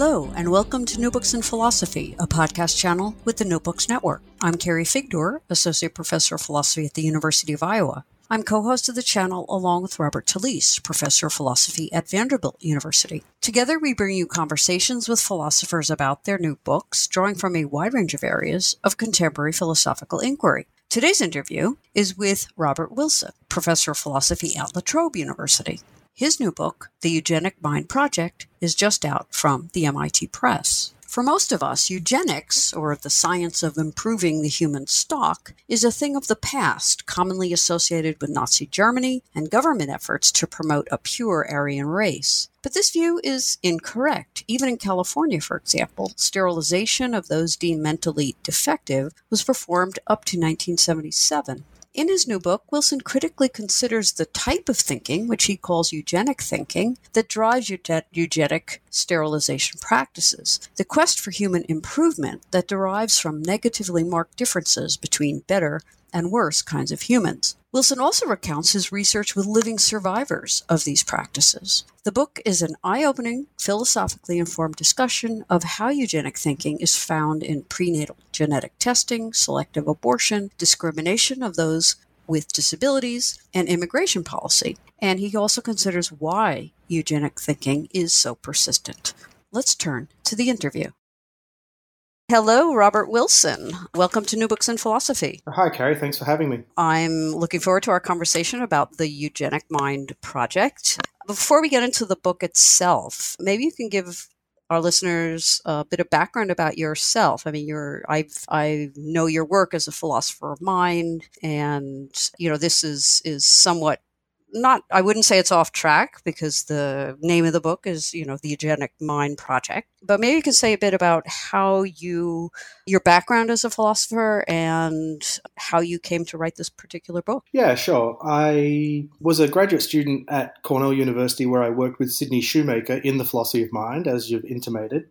Hello, and welcome to New Books in Philosophy, a podcast channel with the New Books Network. I'm Carrie Figdor, Associate Professor of Philosophy at the University of Iowa. I'm co host of the channel along with Robert Talisse, Professor of Philosophy at Vanderbilt University. Together, we bring you conversations with philosophers about their new books, drawing from a wide range of areas of contemporary philosophical inquiry. Today's interview is with Robert Wilson, Professor of Philosophy at La Trobe University. His new book, The Eugenic Mind Project, is just out from the MIT Press. For most of us, eugenics, or the science of improving the human stock, is a thing of the past, commonly associated with Nazi Germany and government efforts to promote a pure Aryan race. But this view is incorrect. Even in California, for example, sterilization of those deemed mentally defective was performed up to 1977. In his new book, Wilson critically considers the type of thinking, which he calls eugenic thinking, that drives eugenic sterilization practices, the quest for human improvement that derives from negatively marked differences between better and worse kinds of humans. Wilson also recounts his research with living survivors of these practices. The book is an eye opening, philosophically informed discussion of how eugenic thinking is found in prenatal genetic testing, selective abortion, discrimination of those with disabilities, and immigration policy. And he also considers why eugenic thinking is so persistent. Let's turn to the interview. Hello, Robert Wilson. Welcome to New Books in Philosophy. Hi, Carrie. Thanks for having me. I'm looking forward to our conversation about the Eugenic Mind Project. Before we get into the book itself, maybe you can give our listeners a bit of background about yourself. I mean, you're I I know your work as a philosopher of mind, and you know this is is somewhat not I wouldn't say it's off track because the name of the book is you know the Eugenic Mind Project. But maybe you can say a bit about how you your background as a philosopher and how you came to write this particular book. Yeah, sure. I was a graduate student at Cornell University where I worked with Sydney Shoemaker in the philosophy of mind, as you've intimated.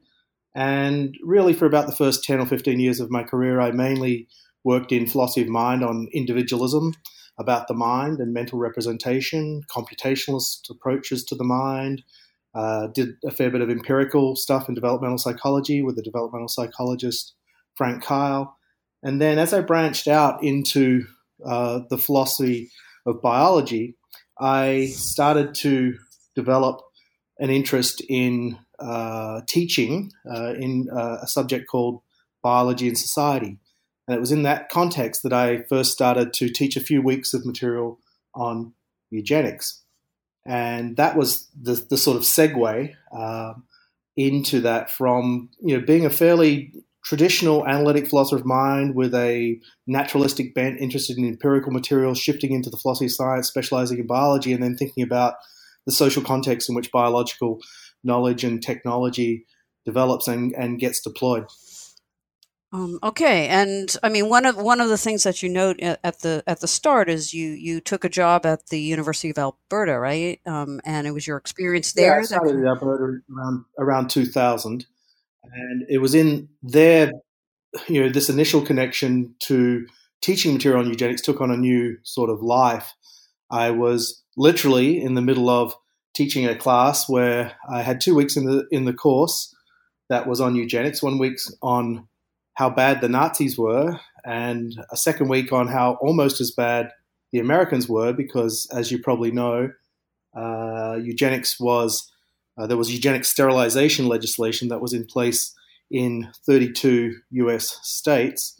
And really, for about the first 10 or 15 years of my career, I mainly worked in philosophy of mind on individualism about the mind and mental representation, computationalist approaches to the mind. Uh, did a fair bit of empirical stuff in developmental psychology with the developmental psychologist Frank Keil. And then as I branched out into uh, the philosophy of biology, I started to develop an interest in uh, teaching uh, in uh, a subject called biology and society. And it was in that context that I first started to teach a few weeks of material on eugenics. And that was the, the sort of segue um, into that from you know being a fairly traditional analytic philosopher of mind with a naturalistic bent, interested in empirical materials, shifting into the philosophy of science, specializing in biology, and then thinking about the social context in which biological knowledge and technology develops and, and gets deployed. Um, okay, and I mean one of one of the things that you note at the at the start is you you took a job at the University of Alberta, right? Um, and it was your experience there. Yeah, I started in Alberta around around two thousand, and it was in there. You know, this initial connection to teaching material on eugenics took on a new sort of life. I was literally in the middle of teaching a class where I had two weeks in the in the course that was on eugenics, one week's on how bad the Nazis were, and a second week on how almost as bad the Americans were, because as you probably know, uh, eugenics was uh, there was eugenic sterilization legislation that was in place in 32 U.S. states,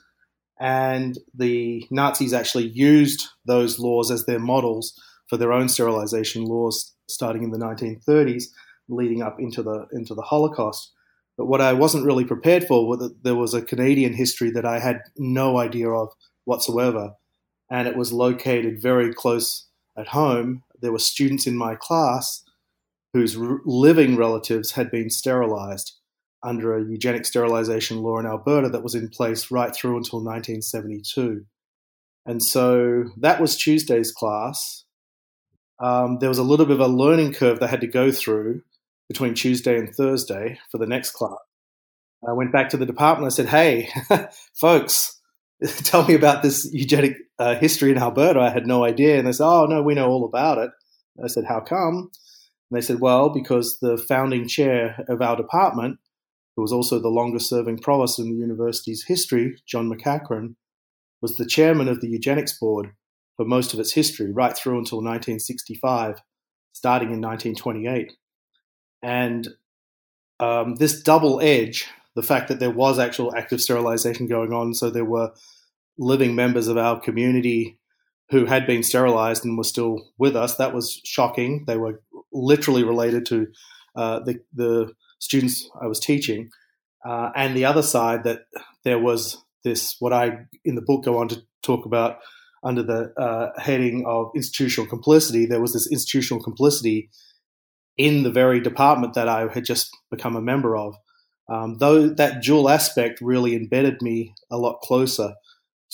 and the Nazis actually used those laws as their models for their own sterilization laws, starting in the 1930s, leading up into the into the Holocaust. But what I wasn't really prepared for was that there was a Canadian history that I had no idea of whatsoever. And it was located very close at home. There were students in my class whose living relatives had been sterilized under a eugenic sterilization law in Alberta that was in place right through until 1972. And so that was Tuesday's class. Um, there was a little bit of a learning curve they had to go through between Tuesday and Thursday for the next class. I went back to the department. I said, "Hey, folks, tell me about this eugenic uh, history in Alberta." I had no idea, and they said, "Oh no, we know all about it." I said, "How come?" And they said, "Well, because the founding chair of our department who was also the longest serving provost in the university's history, John MacEachran, was the chairman of the eugenics board for most of its history, right through until 1965, starting in 1928. And um, this double edge, the fact that there was actual active sterilization going on, so there were living members of our community who had been sterilized and were still with us, that was shocking. They were literally related to uh, the, the students I was teaching. Uh, and the other side that there was this, what I in the book go on to talk about under the uh, heading of institutional complicity, there was this institutional complicity in the very department that I had just become a member of. Um, though that dual aspect really embedded me a lot closer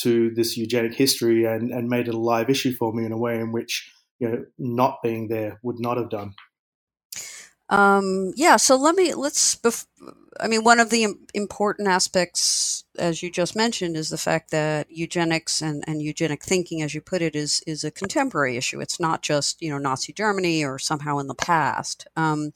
to this eugenic history and, and made it a live issue for me in a way in which you know not being there would not have done. Um, yeah, so let me let's. Bef- I mean, one of the important aspects, as you just mentioned, is the fact that eugenics and, and eugenic thinking, as you put it, is is a contemporary issue. It's not just you know Nazi Germany or somehow in the past. Um,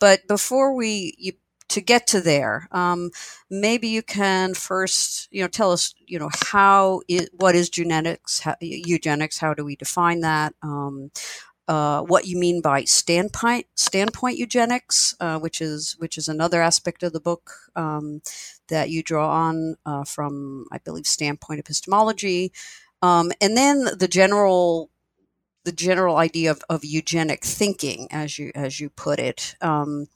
but before we you, to get to there, um, maybe you can first you know tell us you know how it, what is genetics, how, eugenics? How do we define that? Um, uh, what you mean by standpoint standpoint eugenics, uh, which is which is another aspect of the book um, that you draw on uh, from, I believe, standpoint epistemology, um, and then the general the general idea of, of eugenic thinking, as you as you put it, um,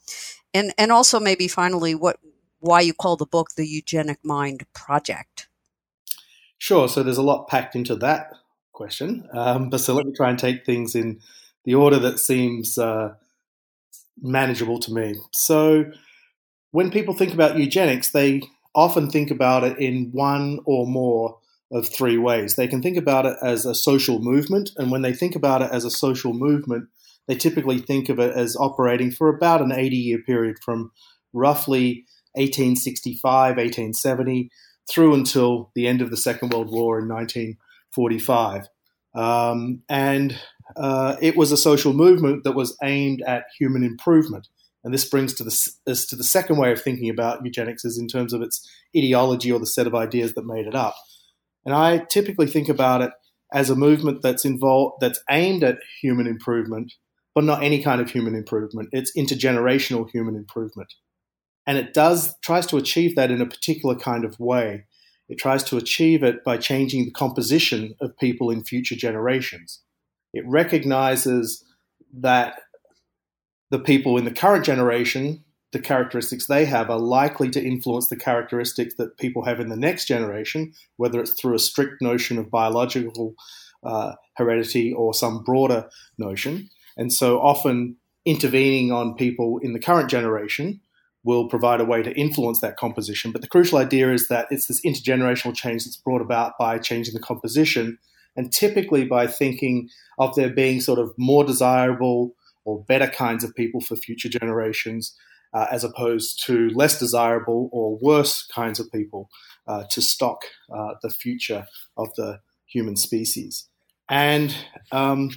and and also maybe finally what why you call the book the Eugenic Mind Project. Sure. So there's a lot packed into that question, um, but so let me try and take things in the order that seems uh, manageable to me. So, when people think about eugenics, they often think about it in one or more of three ways. They can think about it as a social movement, and when they think about it as a social movement, they typically think of it as operating for about an 80 year period from roughly 1865, 1870 through until the end of the Second World War in 1945. Um, and uh, it was a social movement that was aimed at human improvement. And this brings to the, us to the second way of thinking about eugenics is in terms of its ideology or the set of ideas that made it up. And I typically think about it as a movement that's involved, that's aimed at human improvement, but not any kind of human improvement. It's intergenerational human improvement. And it does, tries to achieve that in a particular kind of way. It tries to achieve it by changing the composition of people in future generations. It recognizes that the people in the current generation, the characteristics they have, are likely to influence the characteristics that people have in the next generation, whether it's through a strict notion of biological uh, heredity or some broader notion. And so often intervening on people in the current generation will provide a way to influence that composition. But the crucial idea is that it's this intergenerational change that's brought about by changing the composition and typically by thinking of there being sort of more desirable or better kinds of people for future generations, uh, as opposed to less desirable or worse kinds of people uh, to stock uh, the future of the human species. And um,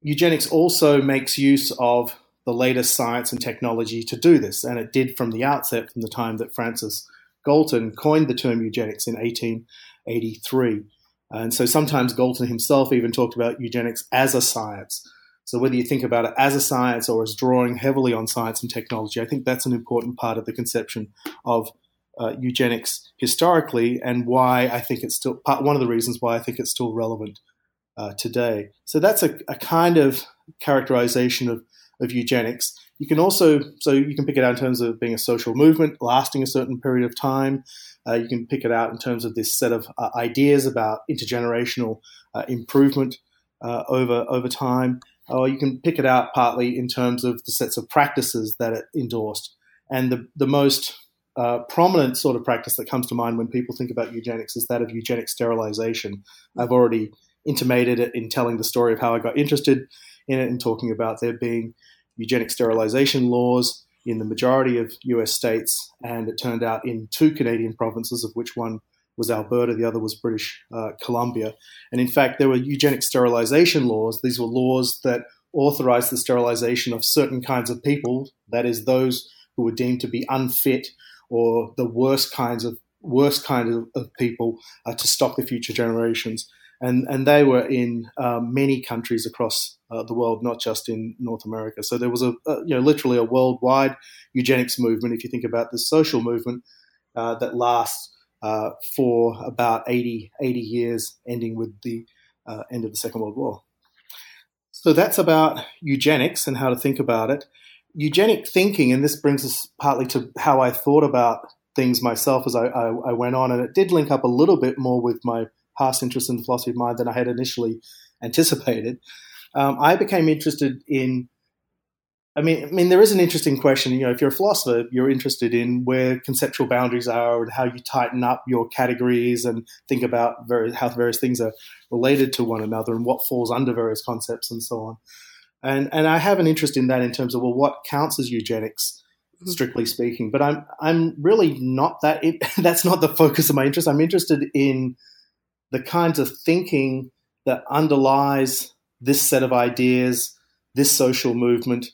eugenics also makes use of the latest science and technology to do this, and it did from the outset, from the time that Francis Galton coined the term eugenics in 1883. And so sometimes Galton himself even talked about eugenics as a science. So whether you think about it as a science or as drawing heavily on science and technology, I think that's an important part of the conception of uh, eugenics historically, and why I think it's still part, one of the reasons why I think it's still relevant uh, today. So that's a, a, kind of characterization of, of eugenics. You can also so you can pick it out in terms of being a social movement lasting a certain period of time. Uh, you can pick it out in terms of this set of uh, ideas about intergenerational uh, improvement uh, over over time, or you can pick it out partly in terms of the sets of practices that it endorsed. And the the most uh, prominent sort of practice that comes to mind when people think about eugenics is that of eugenic sterilization. I've already intimated it in telling the story of how I got interested in it and talking about there being eugenic sterilization laws in the majority of US states, and it turned out in two Canadian provinces, of which one was Alberta, the other was British uh, Columbia. And in fact, there were eugenic sterilization laws. These were laws that authorized the sterilization of certain kinds of people, that is, those who were deemed to be unfit or the worst kinds of worst kind of, of people uh, to stop the future generations. And, and they were in uh, many countries across uh, the world, not just in North America. So there was a, a, you know literally a worldwide eugenics movement. If you think about the social movement uh, that lasts uh, for about 80, 80 years, ending with the uh, end of the Second World War. So that's about eugenics and how to think about it. Eugenic thinking, and this brings us partly to how I thought about things myself as I, I, I went on, and it did link up a little bit more with my past interest in the philosophy of mind than I had initially anticipated. Um, I became interested in I mean, I mean, there is an interesting question. You know, if you're a philosopher, you're interested in where conceptual boundaries are and how you tighten up your categories and think about very, how various things are related to one another and what falls under various concepts and so on. And and I have an interest in that in terms of well, what counts as eugenics, mm-hmm. strictly speaking. But I'm I'm really not that. It, that's not the focus of my interest. I'm interested in the kinds of thinking that underlies this set of ideas, this social movement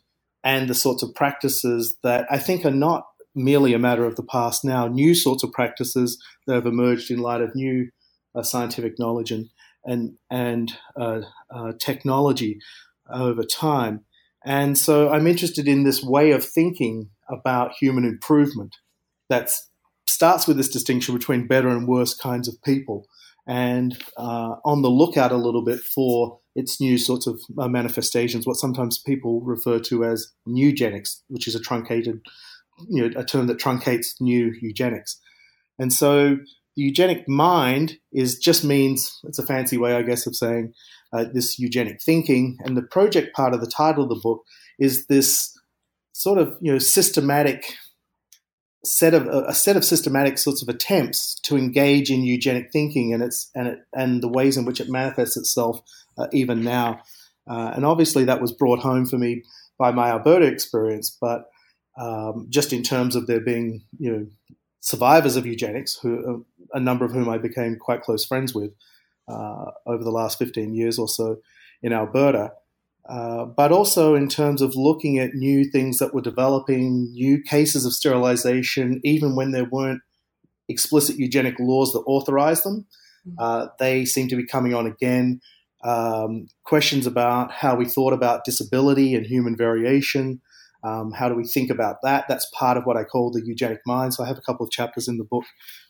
and the sorts of practices that I think are not merely a matter of the past now, new sorts of practices that have emerged in light of new uh, scientific knowledge and and and uh, uh, technology over time. And so I'm interested in this way of thinking about human improvement that starts with this distinction between better and worse kinds of people, and uh, on the lookout a little bit for its new sorts of uh, manifestations, what sometimes people refer to as newgenics, which is a truncated, you know, a term that truncates new eugenics. And so the eugenic mind is just means it's a fancy way, I guess, of saying uh, this eugenic thinking. And the project part of the title of the book is this sort of you know systematic set of a set of systematic sorts of attempts to engage in eugenic thinking and its and it, and the ways in which it manifests itself uh, even now. Uh, and obviously, that was brought home for me by my Alberta experience. But um, just in terms of there being, you know, survivors of eugenics, who a number of whom I became quite close friends with uh, over the last 15 years or so in Alberta. Uh, but also in terms of looking at new things that were developing, new cases of sterilization, even when there weren't explicit eugenic laws that authorized them. Mm. Uh, they seem to be coming on again um, questions about how we thought about disability and human variation. Um, how do we think about that? That's part of what I call the eugenic mind. So I have a couple of chapters in the book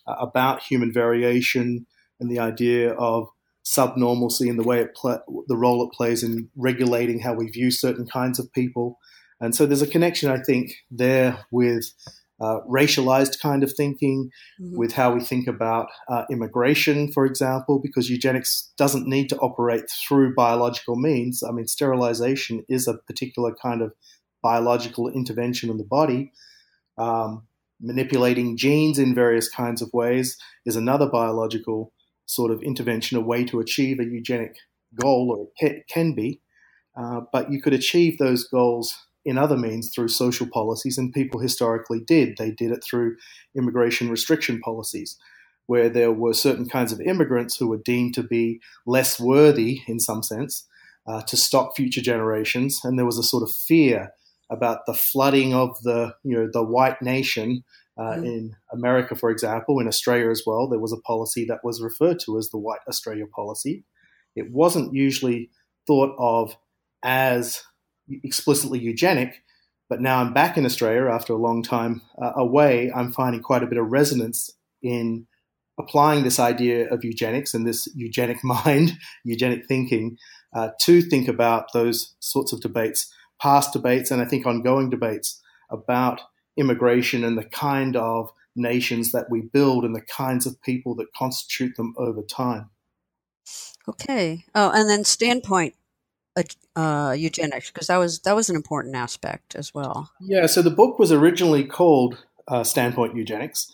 uh, about human variation and the idea of subnormalcy and the way it pl- the role it plays in regulating how we view certain kinds of people. And so there's a connection, I think, there with uh, racialized kind of thinking, mm-hmm. with how we think about uh, immigration, for example, because eugenics doesn't need to operate through biological means. I mean, sterilization is a particular kind of biological intervention in the body. Um, manipulating genes in various kinds of ways is another biological sort of intervention, a way to achieve a eugenic goal, or it can be. Uh, but you could achieve those goals in other means through social policies, and people historically did. They did it through immigration restriction policies, where there were certain kinds of immigrants who were deemed to be less worthy, in some sense, uh, to stock future generations, and there was a sort of fear about the flooding of the you know the white nation. Uh, mm. In America, for example, in Australia as well, there was a policy that was referred to as the White Australia policy. It wasn't usually thought of as explicitly eugenic, but now I'm back in Australia after a long time uh, away. I'm finding quite a bit of resonance in applying this idea of eugenics and this eugenic mind, eugenic thinking, uh, to think about those sorts of debates, past debates, and I think ongoing debates about immigration and the kind of nations that we build and the kinds of people that constitute them over time. Okay. Oh, and then standpoint uh, eugenics because that was that was an important aspect as well. Yeah, so the book was originally called uh, Standpoint Eugenics,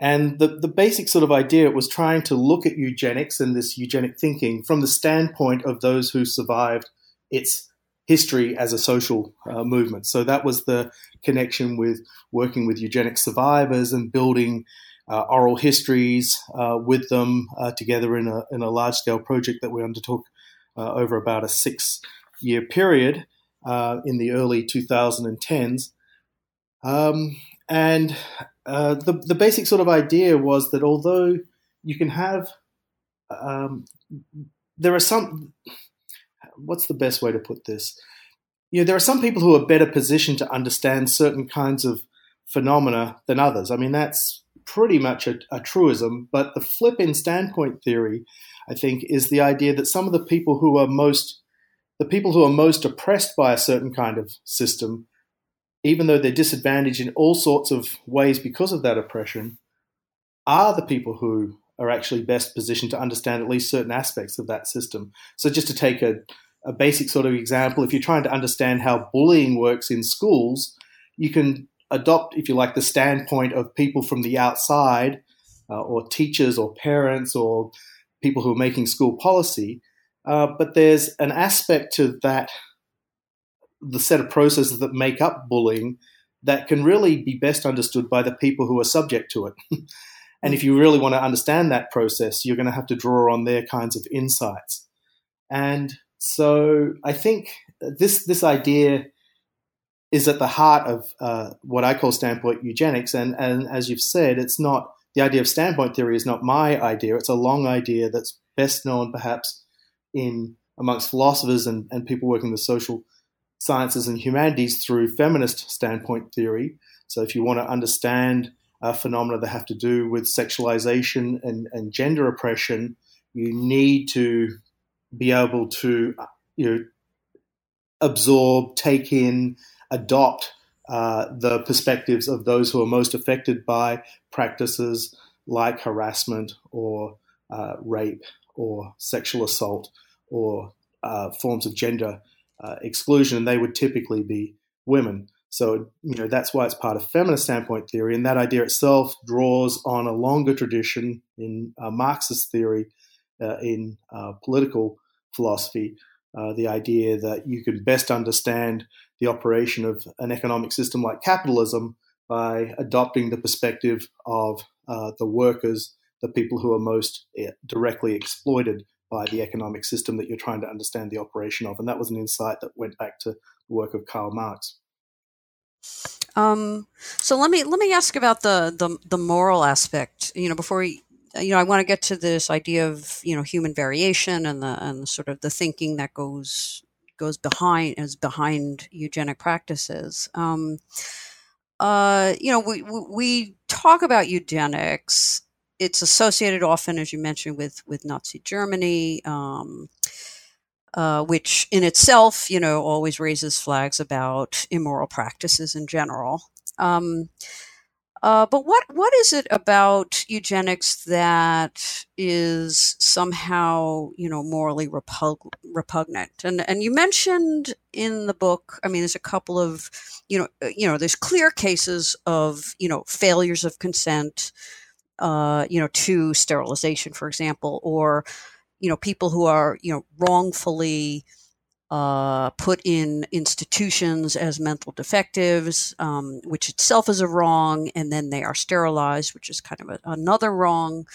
and the the basic sort of idea was trying to look at eugenics and this eugenic thinking from the standpoint of those who survived its history as a social uh, movement. So that was the connection with working with eugenic survivors and building. Uh, oral histories uh, with them uh, together in a, in a large scale project that we undertook uh, over about a six year period uh, in the early 2010s. Um, and the the basic sort of idea was that although you can have, um, there are some. What's the best way to put this? You know, there are some people who are better positioned to understand certain kinds of phenomena than others. I mean, that's pretty much a, a truism. But the flip in standpoint theory, I think, is the idea that some of the people who are most the people who are most oppressed by a certain kind of system even though they're disadvantaged in all sorts of ways because of that oppression, are the people who are actually best positioned to understand at least certain aspects of that system. So, just to take a, a basic sort of example, if you're trying to understand how bullying works in schools, you can adopt, if you like, the standpoint of people from the outside, uh, or teachers, or parents, or people who are making school policy. Uh, but there's an aspect to that the set of processes that make up bullying that can really be best understood by the people who are subject to it. and if you really want to understand that process, you're going to have to draw on their kinds of insights. And so I think this this idea is at the heart of uh, what I call standpoint eugenics. And, and as you've said, it's not the idea of standpoint theory is not my idea. It's a long idea that's best known perhaps in amongst philosophers and, and people working in the social sciences and humanities through feminist standpoint theory. So, if you want to understand uh, phenomena that have to do with sexualization and, and gender oppression, you need to be able to uh, you know absorb, take in, adopt uh, the perspectives of those who are most affected by practices like harassment or uh, rape or sexual assault or uh, forms of gender uh, exclusion, and they would typically be women. So, you know, that's why it's part of feminist standpoint theory. And that idea itself draws on a longer tradition in uh, Marxist theory, in political philosophy, uh, the idea that you can best understand the operation of an economic system like capitalism by adopting the perspective of uh, the workers, the people who are most eh, directly exploited by the economic system that you're trying to understand the operation of. And that was an insight that went back to the work of Karl Marx. Um, so let me let me ask about the, the the moral aspect. You know, before we, you know, I want to get to this idea of you know human variation and the and sort of the thinking that goes goes behind is behind eugenic practices. Um, uh, you know, we we talk about eugenics it's associated often, as you mentioned, with with Nazi Germany, um, uh, which in itself, you know, always raises flags about immoral practices in general. Um, uh, but what what is it about eugenics that is somehow you know morally repug- repugnant? And and you mentioned in the book, I mean, there's a couple of you know uh, you know there's clear cases of you know failures of consent, uh, you know, to sterilization, for example, or you know, people who are you know wrongfully uh, put in institutions as mental defectives, um, which itself is a wrong, and then they are sterilized, which is kind of a, another wrong.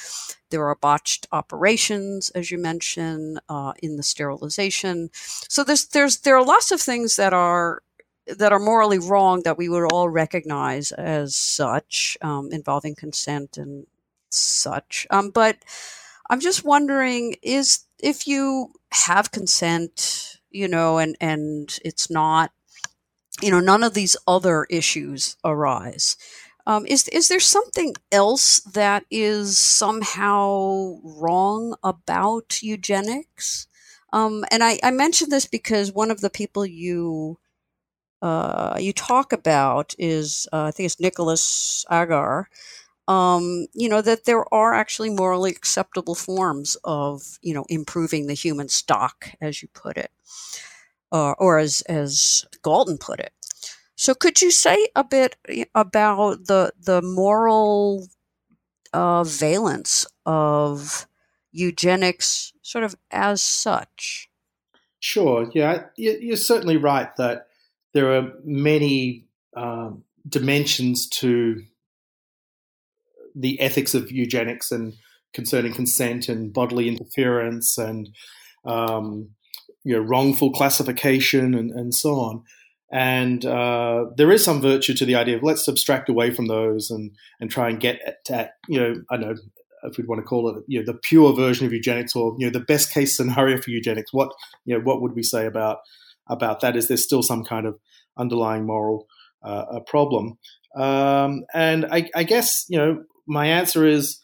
There are botched operations, as you mentioned, uh, in the sterilization. So there's there's there are lots of things that are that are morally wrong that we would all recognize as such, um, involving consent and such. Um, but I'm just wondering is if you have consent, you know, and and it's not, you know, none of these other issues arise. Um, is is there something else that is somehow wrong about eugenics? Um, and I, I mentioned this because one of the people you uh, you talk about is uh, I think it's Nicholas Agar, um, you know that there are actually morally acceptable forms of you know improving the human stock, as you put it, uh, or as as Galton put it. So, could you say a bit eh, about the the moral uh, valence of eugenics, sort of as such? Sure. Yeah, you're certainly right that there are many um, dimensions to the ethics of eugenics and concerning consent and bodily interference and um, you know wrongful classification and, and so on. And uh, there is some virtue to the idea of let's abstract away from those and, and try and get at, at, you know, I know if we'd want to call it, you know, the pure version of eugenics or, you know, the best case scenario for eugenics. What, you know, what would we say about, about that? Is there still some kind of underlying moral uh, problem? Um, and I, I guess, you know, my answer is,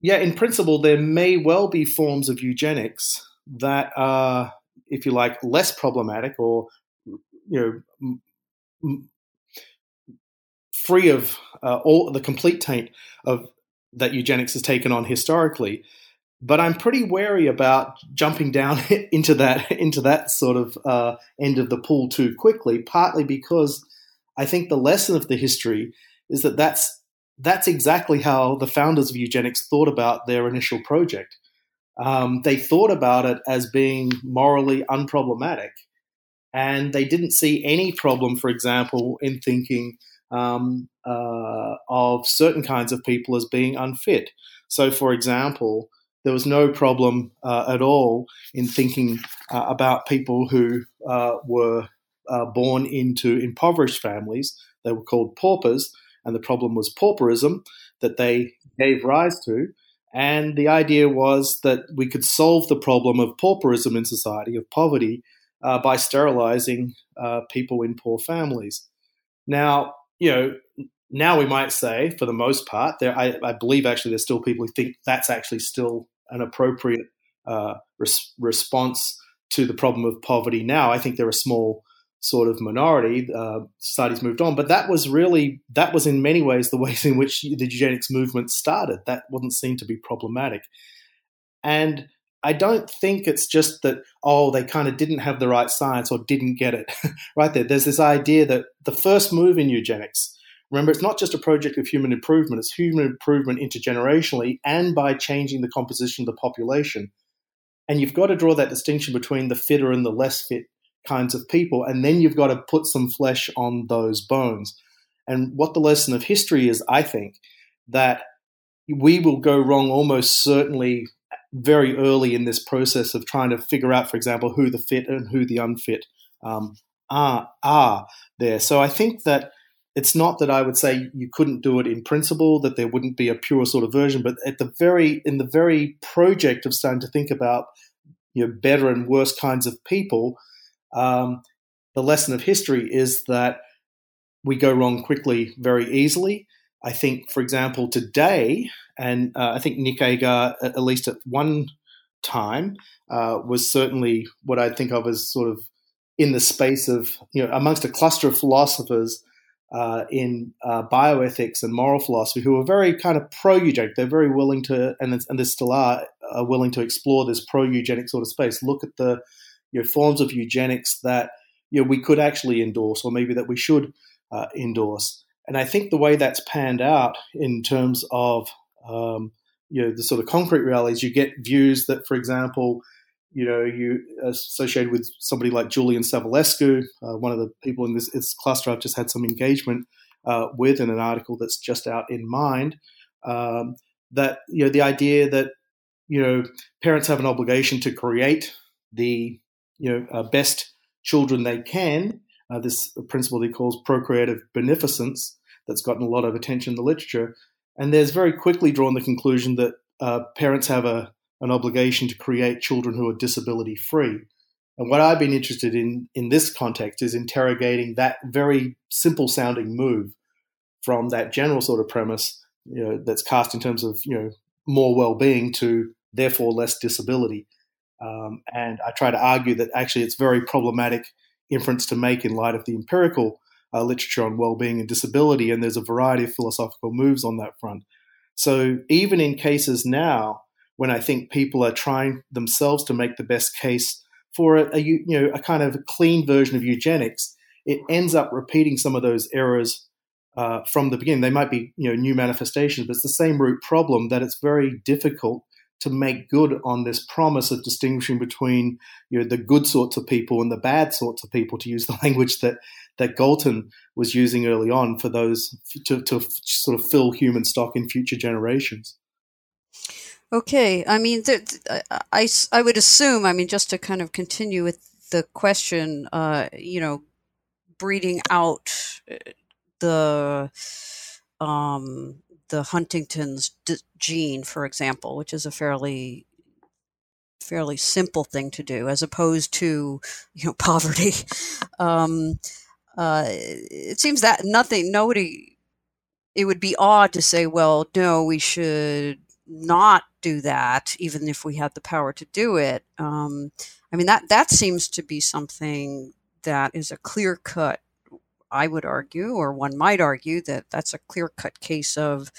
yeah, in principle, there may well be forms of eugenics that are, if you like, less problematic or, you know, free of uh, all the complete taint of that eugenics has taken on historically. But I'm pretty wary about jumping down into that into that sort of uh, end of the pool too quickly. Partly because I think the lesson of the history is that that's that's exactly how the founders of eugenics thought about their initial project. Um, they thought about it as being morally unproblematic, and they didn't see any problem, for example, in thinking um, uh, of certain kinds of people as being unfit. So, for example, there was no problem uh, at all in thinking uh, about people who uh, were uh, born into impoverished families. They were called paupers, and the problem was pauperism that they gave rise to. And the idea was that we could solve the problem of pauperism in society, of poverty, uh, by sterilizing people in poor families. Now, you know, now we might say, for the most part, there I, I, believe actually there's still people who think that's actually still an appropriate uh, res- response to the problem of poverty. Now I think there are small sort of minority. Uh, society's moved on, but that was really that was in many ways the ways in which the eugenics movement started. That wasn't seen to be problematic, and I don't think it's just that, oh, they kind of didn't have the right science or didn't get it. right there. There's this idea that the first move in eugenics, remember, it's not just a project of human improvement, it's human improvement intergenerationally and by changing the composition of the population. And you've got to draw that distinction between the fitter and the less fit kinds of people. And then you've got to put some flesh on those bones. And what the lesson of history is, I think, that we will go wrong almost certainly very early in this process of trying to figure out, for example, who the fit and who the unfit um, are, are there. So I think that it's not that I would say you couldn't do it in principle, that there wouldn't be a pure sort of version, but at the very in the very project of starting to think about you know better and worse kinds of people, um, the lesson of history is that we go wrong quickly, very easily. I think, for example, today, and uh, I think Nick Agar, at least at one time, uh, was certainly what I think of as sort of in the space of, you know, amongst a cluster of philosophers uh, in uh, bioethics and moral philosophy who are very kind of pro eugenic. They're very willing to, and, and they still are, are willing to explore this pro eugenic sort of space. Look at the you know, forms of eugenics that you know, we could actually endorse, or maybe that we should uh, endorse. And I think the way that's panned out in terms of um, you know the sort of concrete realities, you get views that, for example, you know you associated with somebody like Julian Savulescu, uh, one of the people in this, this, cluster I've just had some engagement uh, with in an article that's just out in Mind. Um, that you know the idea that you know parents have an obligation to create the you know uh, best children they can. Uh, this principle he calls procreative beneficence, that's gotten a lot of attention in the literature. And there's very quickly drawn the conclusion that uh, parents have a, an obligation to create children who are disability free. And what I've been interested in in this context is interrogating that very simple sounding move from that general sort of premise you know, that's cast in terms of you know more well being to therefore less disability. Um, and I try to argue that actually it's very problematic inference to make in light of the empirical uh, literature on well-being and disability, and there's a variety of philosophical moves on that front. So even in cases now, when I think people are trying themselves to make the best case for a, a you know a kind of clean version of eugenics, it ends up repeating some of those errors uh, from the beginning. They might be you know new manifestations, but it's the same root problem that it's very difficult to make good on this promise of distinguishing between you know the good sorts of people and the bad sorts of people, to use the language that that Galton was using early on for those to, to sort of fill human stock in future generations. Okay, I mean, I, I would assume, I mean, just to kind of continue with the question, uh, you know, breeding out uh, the um, the Huntington's d- gene, for example, which is a fairly fairly simple thing to do, as opposed to you know poverty. Um, uh, it seems that nothing, nobody. It would be odd to say, well, no, we should not do that, even if we had the power to do it. Um, I mean that that seems to be something that is a clear cut. I would argue, or one might argue, that that's a clear cut case of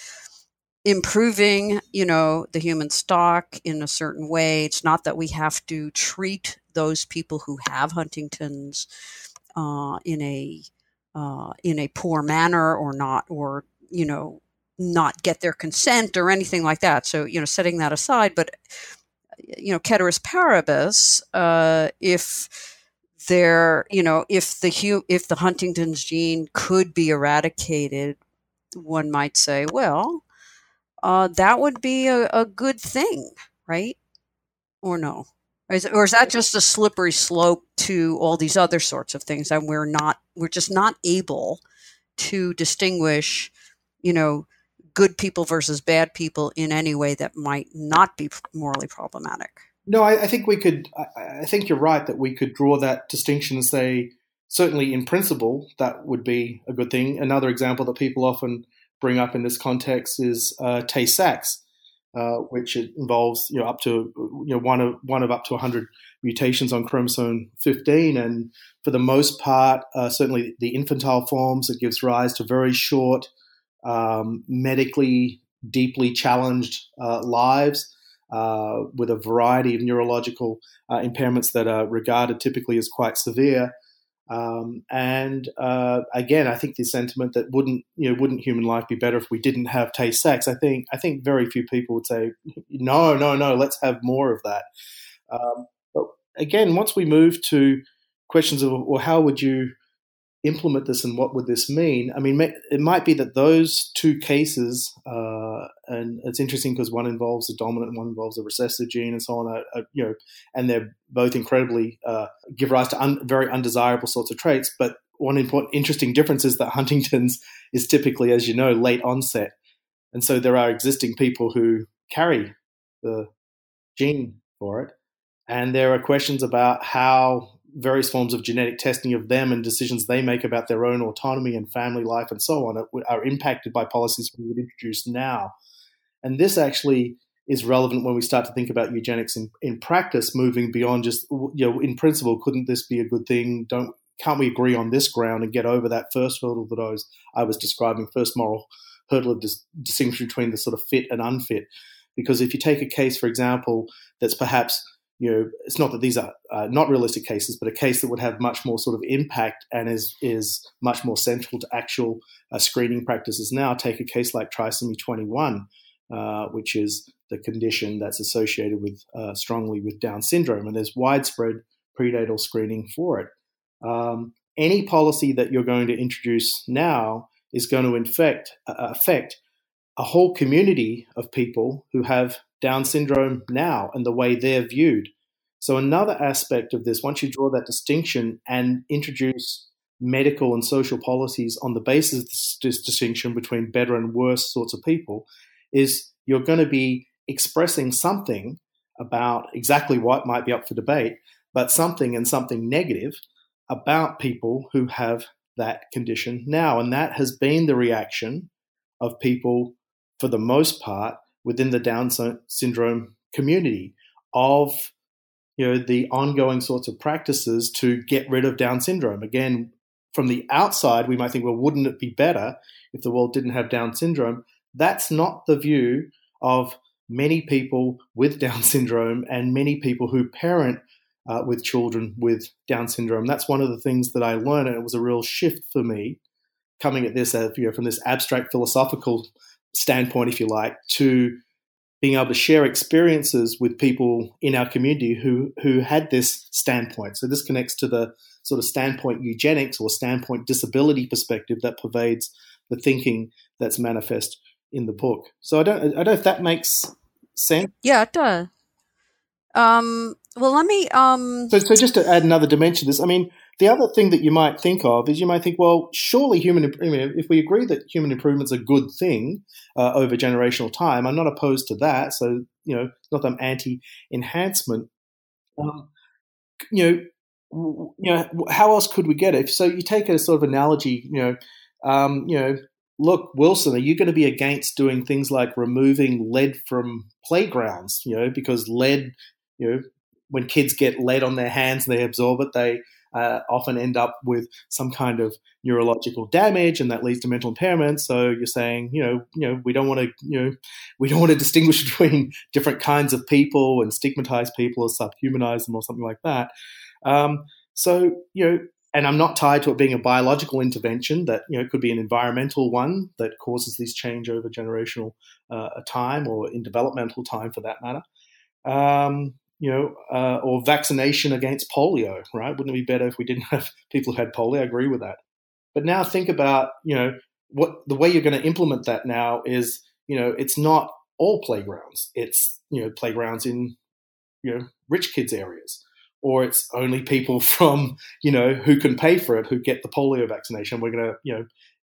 improving, you know, the human stock in a certain way. It's not that we have to treat those people who have Huntington's uh, in a uh, in a poor manner or not, or you know, not get their consent or anything like that. So you know, setting that aside, but you know, ceteris paribus, uh, if there, you know, if the if the Huntington's gene could be eradicated, one might say, well, uh, that would be a, a, good thing, right? Or no? Is, or is that just a slippery slope to all these other sorts of things? And we're not, we're just not able to distinguish, you know, good people versus bad people in any way that might not be morally problematic. No, I, I think we could. I, I, think you're right that we could draw that distinction and say, certainly in principle, that would be a good thing. Another example that people often bring up in this context is uh, Tay Sachs, uh, which involves you know up to you know one of one of up to 100 mutations on chromosome 15, and for the most part, uh, certainly the infantile forms, it gives rise to very short um, medically deeply challenged uh, lives uh, with a variety of neurological uh, impairments that are regarded typically as quite severe. Um, and uh, again, I think the sentiment that wouldn't you know wouldn't human life be better if we didn't have Tay Sachs? I think I think very few people would say no, no, no. Let's have more of that. Um, but again, once we move to questions of well, how would you implement this and what would this mean? I mean, it might be that those two cases, uh, and it's interesting because one involves a dominant and one involves a recessive gene and so on, are, are, you know, and they're both incredibly uh, give rise to un- very undesirable sorts of traits. But one important, interesting difference is that Huntington's is typically, as you know, late onset. And so there are existing people who carry the gene for it. And there are questions about how various forms of genetic testing of them and decisions they make about their own autonomy and family life and so on are impacted by policies we would introduce now. And this actually is relevant when we start to think about eugenics in, in practice, moving beyond just, you know, in principle, couldn't this be a good thing? Don't can't we agree on this ground and get over that first hurdle that I was I was describing, first moral hurdle of dis- distinction between the sort of fit and unfit? Because if you take a case, for example, that's perhaps you know, it's not that these are uh, not realistic cases, but a case that would have much more sort of impact and is is much more central to actual uh, screening practices now. Take a case like trisomy 21, uh, which is the condition that's associated with uh, strongly with Down syndrome, and there's widespread prenatal screening for it. Um, any policy that you're going to introduce now is going to infect, uh, affect a whole community of people who have down syndrome now and the way they're viewed. So, another aspect of this, once you draw that distinction and introduce medical and social policies on the basis of this, this distinction between better and worse sorts of people, is you're going to be expressing something about exactly what might be up for debate, but something and something negative about people who have that condition now. And that has been the reaction of people, for the most part, within the Down syndrome community of you know the ongoing sorts of practices to get rid of Down syndrome. Again, from the outside, we might think, well, wouldn't it be better if the world didn't have Down syndrome? That's not the view of many people with Down syndrome and many people who parent uh, with children with Down syndrome. That's one of the things that I learned, and it was a real shift for me coming at this, you know, from this abstract philosophical standpoint, if you like, to being able to share experiences with people in our community who who had this standpoint. So this connects to the sort of standpoint eugenics or standpoint disability perspective that pervades the thinking that's manifest in the book. So I don't I don't know if that makes sense. Yeah, it does. Um, well, let me. Um... So, so just to add another dimension to this, I mean, the other thing that you might think of is you might think, well, surely human, if we agree that human improvement's a good thing uh, over generational time, I'm not opposed to that. So, you know, not that I'm anti enhancement. Um, you know, you know, how else could we get it? So you take a sort of analogy, you know, um, you know, look, Wilson, are you going to be against doing things like removing lead from playgrounds? You know, because lead, you know, when kids get lead on their hands and they absorb it, they uh, often end up with some kind of neurological damage, and that leads to mental impairment. So you're saying, you know, you know, we don't want to, you know, we don't want to distinguish between different kinds of people and stigmatize people or subhumanize them or something like that. Um, so you know, and I'm not tied to it being a biological intervention. That you know, it could be an environmental one that causes this change over generational uh, time or in developmental time, for that matter. Um, you know, uh, or vaccination against polio, right? Wouldn't it be better if we didn't have people who had polio? I agree with that. But now think about, you know, what the way you're going to implement that now is, you know, it's not all playgrounds. It's, you know, playgrounds in, you know, rich kids areas. Or it's only people from, you know, who can pay for it who get the polio vaccination. We're going to, you know,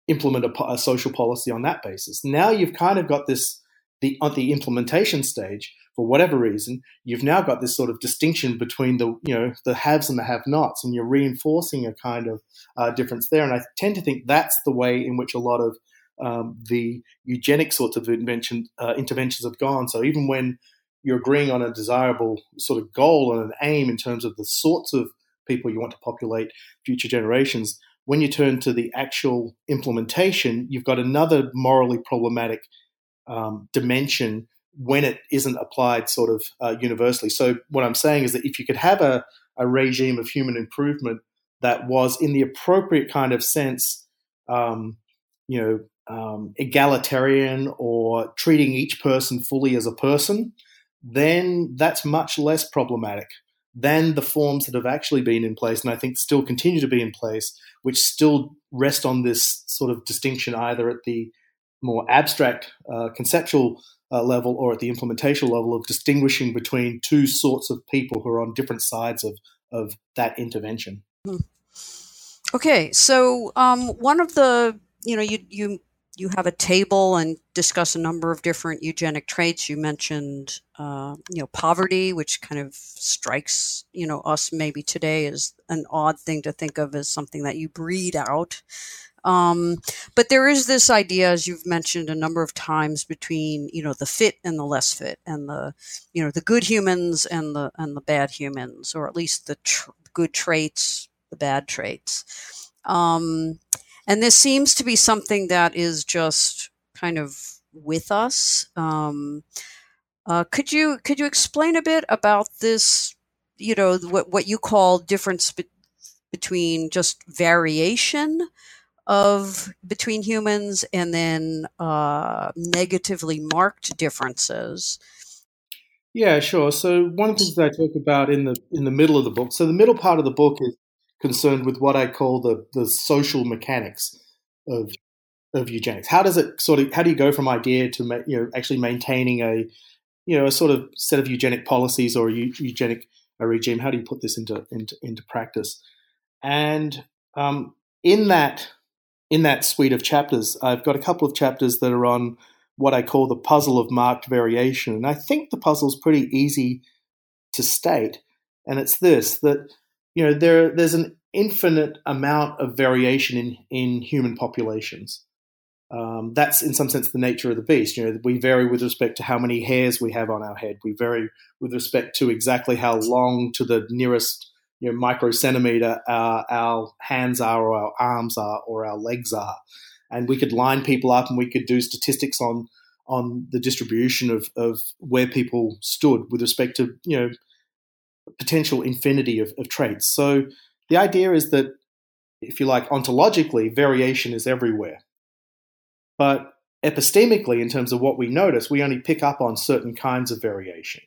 implement a, a social policy on that basis. Now you've kind of got this, the, at the implementation stage, for whatever reason, you've now got this sort of distinction between the you know the haves and the have-nots, and you're reinforcing a kind of uh, difference there. And I tend to think that's the way in which a lot of um, the eugenic sorts of invention, uh, interventions have gone. So even when you're agreeing on a desirable sort of goal and an aim in terms of the sorts of people you want to populate future generations, when you turn to the actual implementation, you've got another morally problematic um, dimension when it isn't applied sort of uh, universally. So what I'm saying is that if you could have a, a regime of human improvement that was in the appropriate kind of sense, um, you know, um, egalitarian or treating each person fully as a person, then that's much less problematic than the forms that have actually been in place and I think still continue to be in place, which still rest on this sort of distinction either at the more abstract uh, conceptual uh, level or at the implementation level of distinguishing between two sorts of people who are on different sides of, of that intervention. Hmm. Okay, so um, one of the you know you you you have a table and discuss a number of different eugenic traits. You mentioned uh, you know poverty, which kind of strikes you know us maybe today as an odd thing to think of as something that you breed out. Um, but there is this idea, as you've mentioned a number of times, between you know the fit and the less fit, and the you know the good humans and the and the bad humans, or at least the tr- good traits, the bad traits. Um, and this seems to be something that is just kind of with us. Um, uh, could you could you explain a bit about this? You know what what you call difference be- between just variation of between humans and then uh, negatively marked differences. Yeah, sure. So one of the things that I talk about in the in the middle of the book. So the middle part of the book is concerned with what I call the the social mechanics of of eugenics. How does it sort of how do you go from idea to you know actually maintaining a you know a sort of set of eugenic policies or a eugenic a regime? How do you put this into into into practice? And um, in that in that suite of chapters, I've got a couple of chapters that are on what I call the puzzle of marked variation. And I think the puzzle is pretty easy to state. And it's this that, you know, there, there's an infinite amount of variation in, in human populations. Um, that's in some sense the nature of the beast. You know, we vary with respect to how many hairs we have on our head. We vary with respect to exactly how long to the nearest you know, microcentimeter our, our hands are or our arms are or our legs are. And we could line people up and we could do statistics on on the distribution of, of where people stood with respect to, you know, potential infinity of, of traits. So the idea is that, if you like, ontologically, variation is everywhere. But epistemically, in terms of what we notice, we only pick up on certain kinds of variation.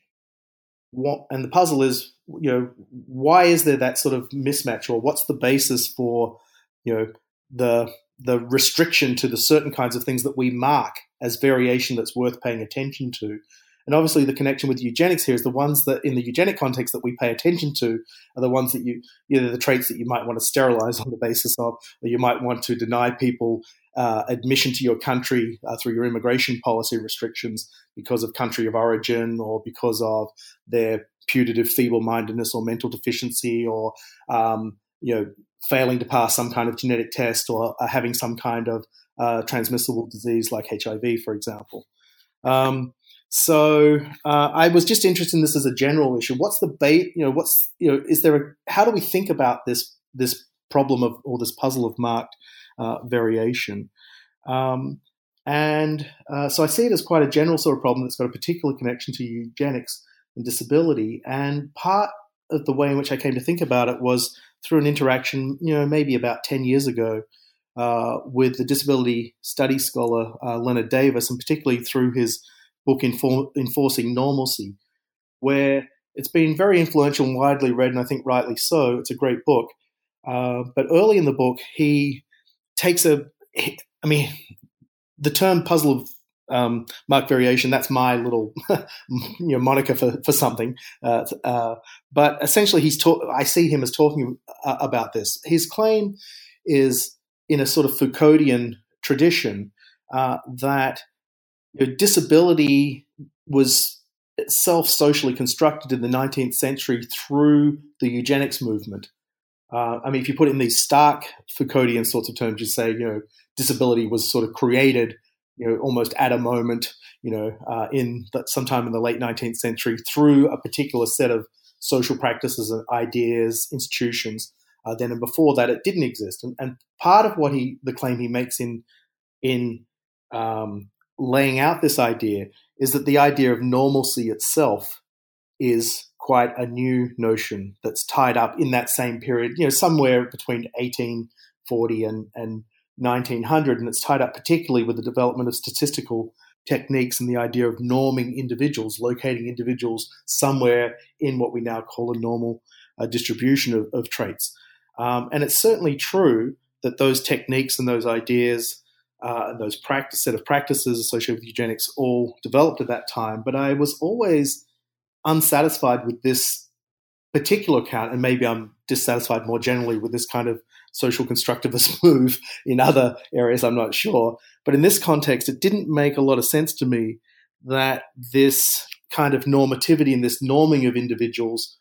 What, and the puzzle is you know, why is there that sort of mismatch, or what's the basis for, you know, the the restriction to the certain kinds of things that we mark as variation that's worth paying attention to, And obviously, the connection with eugenics here is the ones that, in the eugenic context, that we pay attention to are the ones that you, either the traits that you might want to sterilize on the basis of, or you might want to deny people uh, admission to your country uh, through your immigration policy restrictions because of country of origin or because of their putative feeble-mindedness or mental deficiency or um, you know failing to pass some kind of genetic test or having some kind of uh, transmissible disease like HIV, for example. Um, so uh, I was just interested in this as a general issue. What's the bait? You know, what's you know, is there a how do we think about this this problem of or this puzzle of marked uh, variation? Um, and uh, so I see it as quite a general sort of problem that's got a particular connection to eugenics and disability. And part of the way in which I came to think about it was through an interaction, you know, maybe about 10 years ago uh, with the disability study scholar uh, Lennard Davis, and particularly through his book Enfor- Enforcing Normalcy, where it's been very influential and widely read, and I think rightly so. It's a great book. Uh, but early in the book, he takes a, I mean, the term puzzle of um, mark variation. That's my little you know moniker for for something. Uh, uh, but essentially, he's talk- I see him as talking uh, about this. His claim is in a sort of Foucauldian tradition uh, that you know, disability was itself socially constructed in the 19th century through the eugenics movement. Uh, I mean, if you put it in these stark Foucauldian sorts of terms, you say, you know, disability was sort of created you know, almost at a moment, you know, uh, in the, sometime in the late 19th century through a particular set of social practices and ideas, institutions. Uh, then and before that, it didn't exist. And, and, part of what he, the claim he makes in in um, laying out this idea is that the idea of normalcy itself is quite a new notion that's tied up in that same period, you know, somewhere between 1840 and, and 1900, and it's tied up particularly with the development of statistical techniques and the idea of norming individuals, locating individuals somewhere in what we now call a normal uh, distribution of, of traits. Um, and it's certainly true that those techniques and those ideas uh, and those practice set of practices associated with eugenics all developed at that time. But I was always unsatisfied with this particular account, and maybe I'm dissatisfied more generally with this kind of social constructivist move in other areas, I'm not sure. But in this context, it didn't make a lot of sense to me that this kind of normativity and this norming of individuals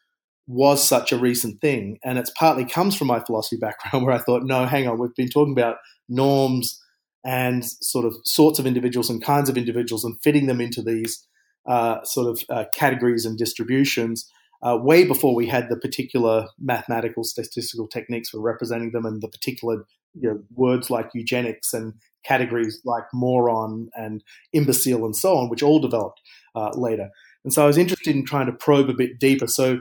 was such a recent thing. And it's partly comes from my philosophy background where I thought, no, hang on, we've been talking about norms and sort of sorts of individuals and kinds of individuals and fitting them into these uh, sort of uh, categories and distributions uh, way before we had the particular mathematical statistical techniques for representing them and the particular you know, words like eugenics and categories like moron and imbecile and so on, which all developed uh, later. And so I was interested in trying to probe a bit deeper. So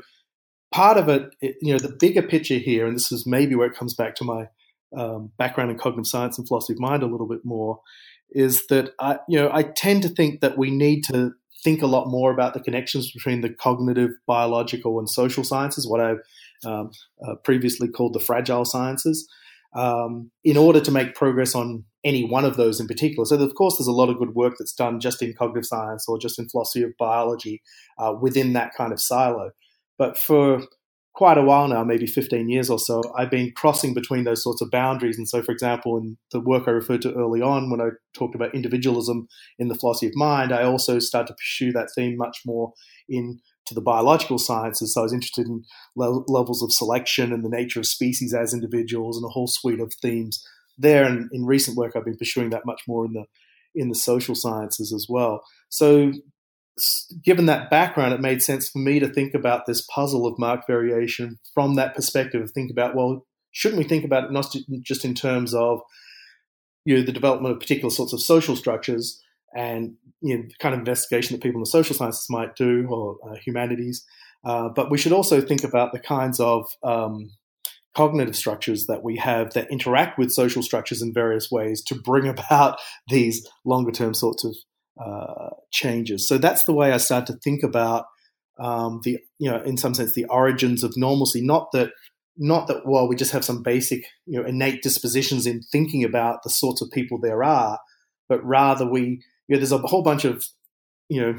part of it, it, you know, the bigger picture here, and this is maybe where it comes back to my um, background in cognitive science and philosophy of mind a little bit more, is that I, you know, I tend to think that we need to think a lot more about the connections between the cognitive, biological, and social sciences, what I've um, uh, previously called the fragile sciences, um, in order to make progress on any one of those in particular. So, of course, there's a lot of good work that's done just in cognitive science or just in philosophy of biology uh, within that kind of silo. But for quite a while now, maybe 15 years or so, I've been crossing between those sorts of boundaries. And so, for example, in the work I referred to early on, when I talked about individualism in the philosophy of mind, I also started to pursue that theme much more into the biological sciences. So I was interested in le- levels of selection and the nature of species as individuals and a whole suite of themes there. And in recent work, I've been pursuing that much more in the in the social sciences as well. So given that background, it made sense for me to think about this puzzle of mark variation from that perspective. Think about well, shouldn't we think about it not just in terms of you know the development of particular sorts of social structures and you know, the kind of investigation that people in the social sciences might do or uh, humanities, uh, but we should also think about the kinds of um, cognitive structures that we have that interact with social structures in various ways to bring about these longer term sorts of uh, changes. So that's the way I start to think about um, the, you know, in some sense, the origins of normalcy. Not that, not that, well, we just have some basic, you know, innate dispositions in thinking about the sorts of people there are, but rather we, you know, there's a whole bunch of, you know,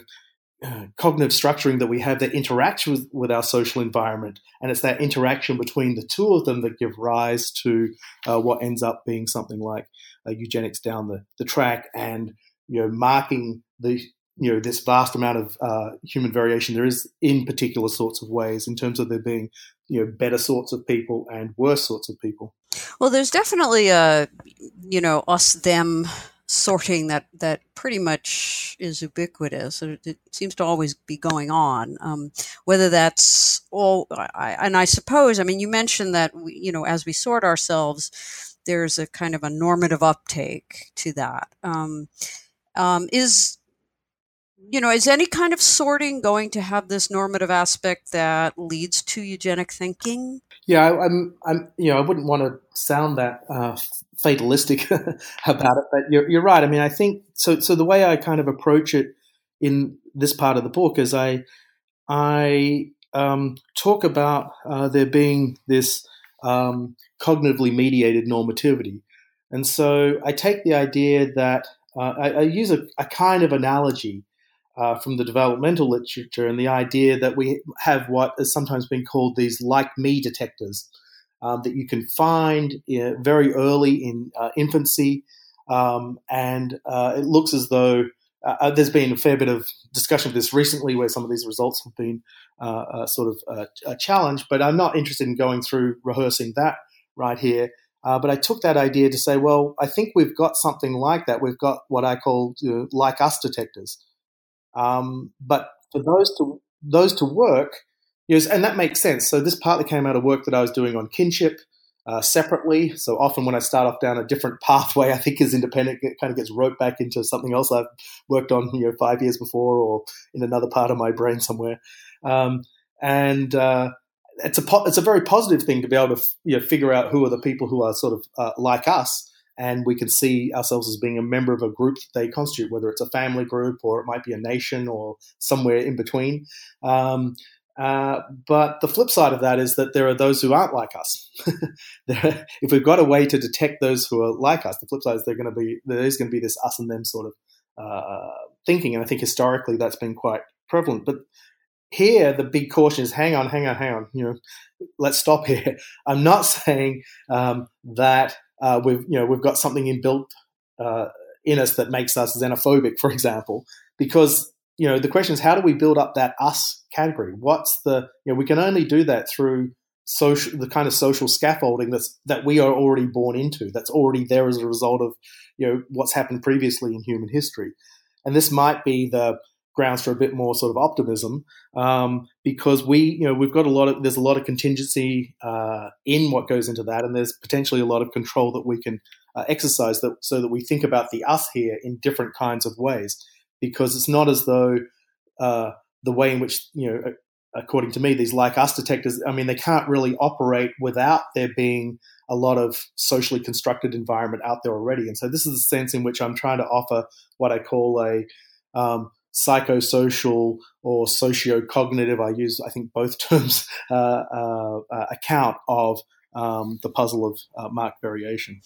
uh, cognitive structuring that we have that interacts with, with our social environment. And it's that interaction between the two of them that give rise to uh, what ends up being something like uh, eugenics down the, the track and, you know, marking the, you know, this vast amount of uh, human variation there is in particular sorts of ways in terms of there being, you know, better sorts of people and worse sorts of people. Well, there's definitely a, you know, us, them sorting that that pretty much is ubiquitous. It, seems to always be going on. Um, whether that's all, I, and I suppose, I mean, you mentioned that we, you know, as we sort ourselves, there's a kind of a normative uptake to that. Um, um, is you know, is any kind of sorting going to have this normative aspect that leads to eugenic thinking? Yeah, I, am I'm, you know, I wouldn't want to sound that uh, fatalistic about it, but you're, you're right. I mean, I think so. So the way I kind of approach it in this part of the book is I I um, talk about uh, there being this um, cognitively mediated normativity, and so I take the idea that uh, I, I, use a, a, kind of analogy uh, from the developmental literature and the idea that we have what has sometimes been called these like me detectors um, that you can find very early in uh, infancy. Um, and uh, it looks as though uh, there's been a fair bit of discussion of this recently where some of these results have been sort of a challenge. but I'm not interested in going through rehearsing that right here. But I took that idea to say, well, I think we've got something like that. We've got what I call like us detectors. Um, but for those to those to work, Yes, and that makes sense. So this partly came out of work that I was doing on kinship uh, separately. So often when I start off down a different pathway, I think is independent, it kind of gets roped back into something else I've worked on, you know, five years before or in another part of my brain somewhere. Um, and uh, it's a po- it's a very positive thing to be able to you know, figure out who are the people who are sort of uh, like us, and we can see ourselves as being a member of a group that they constitute, whether it's a family group or it might be a nation or somewhere in between. Um, uh, but the flip side of that is that there are those who aren't like us. if we've got a way to detect those who are like us, the flip side is they're going to be there is going to be this us and them sort of uh, thinking, and I think historically that's been quite prevalent. But here, the big caution is: hang on, hang on, hang on. You know, let's stop here. I'm not saying um, that uh, we've you know we've got something inbuilt uh, in us that makes us xenophobic, for example, because you know, the question is how do we build up that us category? What's the, you know, we can only do that through social, the kind of social scaffolding that's, that we are already born into, that's already there as a result of, you know, what's happened previously in human history. And this might be the grounds for a bit more sort of optimism um, because we, you know, we've got a lot of, there's a lot of contingency uh, in what goes into that. And there's potentially a lot of control that we can uh, exercise that, so that we think about the us here in different kinds of ways because it's not as though uh, the way in which you know according to me these like us detectors i mean they can't really operate without there being a lot of socially constructed environment out there already and so this is the sense in which i'm trying to offer what i call a um, psychosocial or socio-cognitive i use i think both terms uh, uh, uh, account of um, the puzzle of uh, marked variation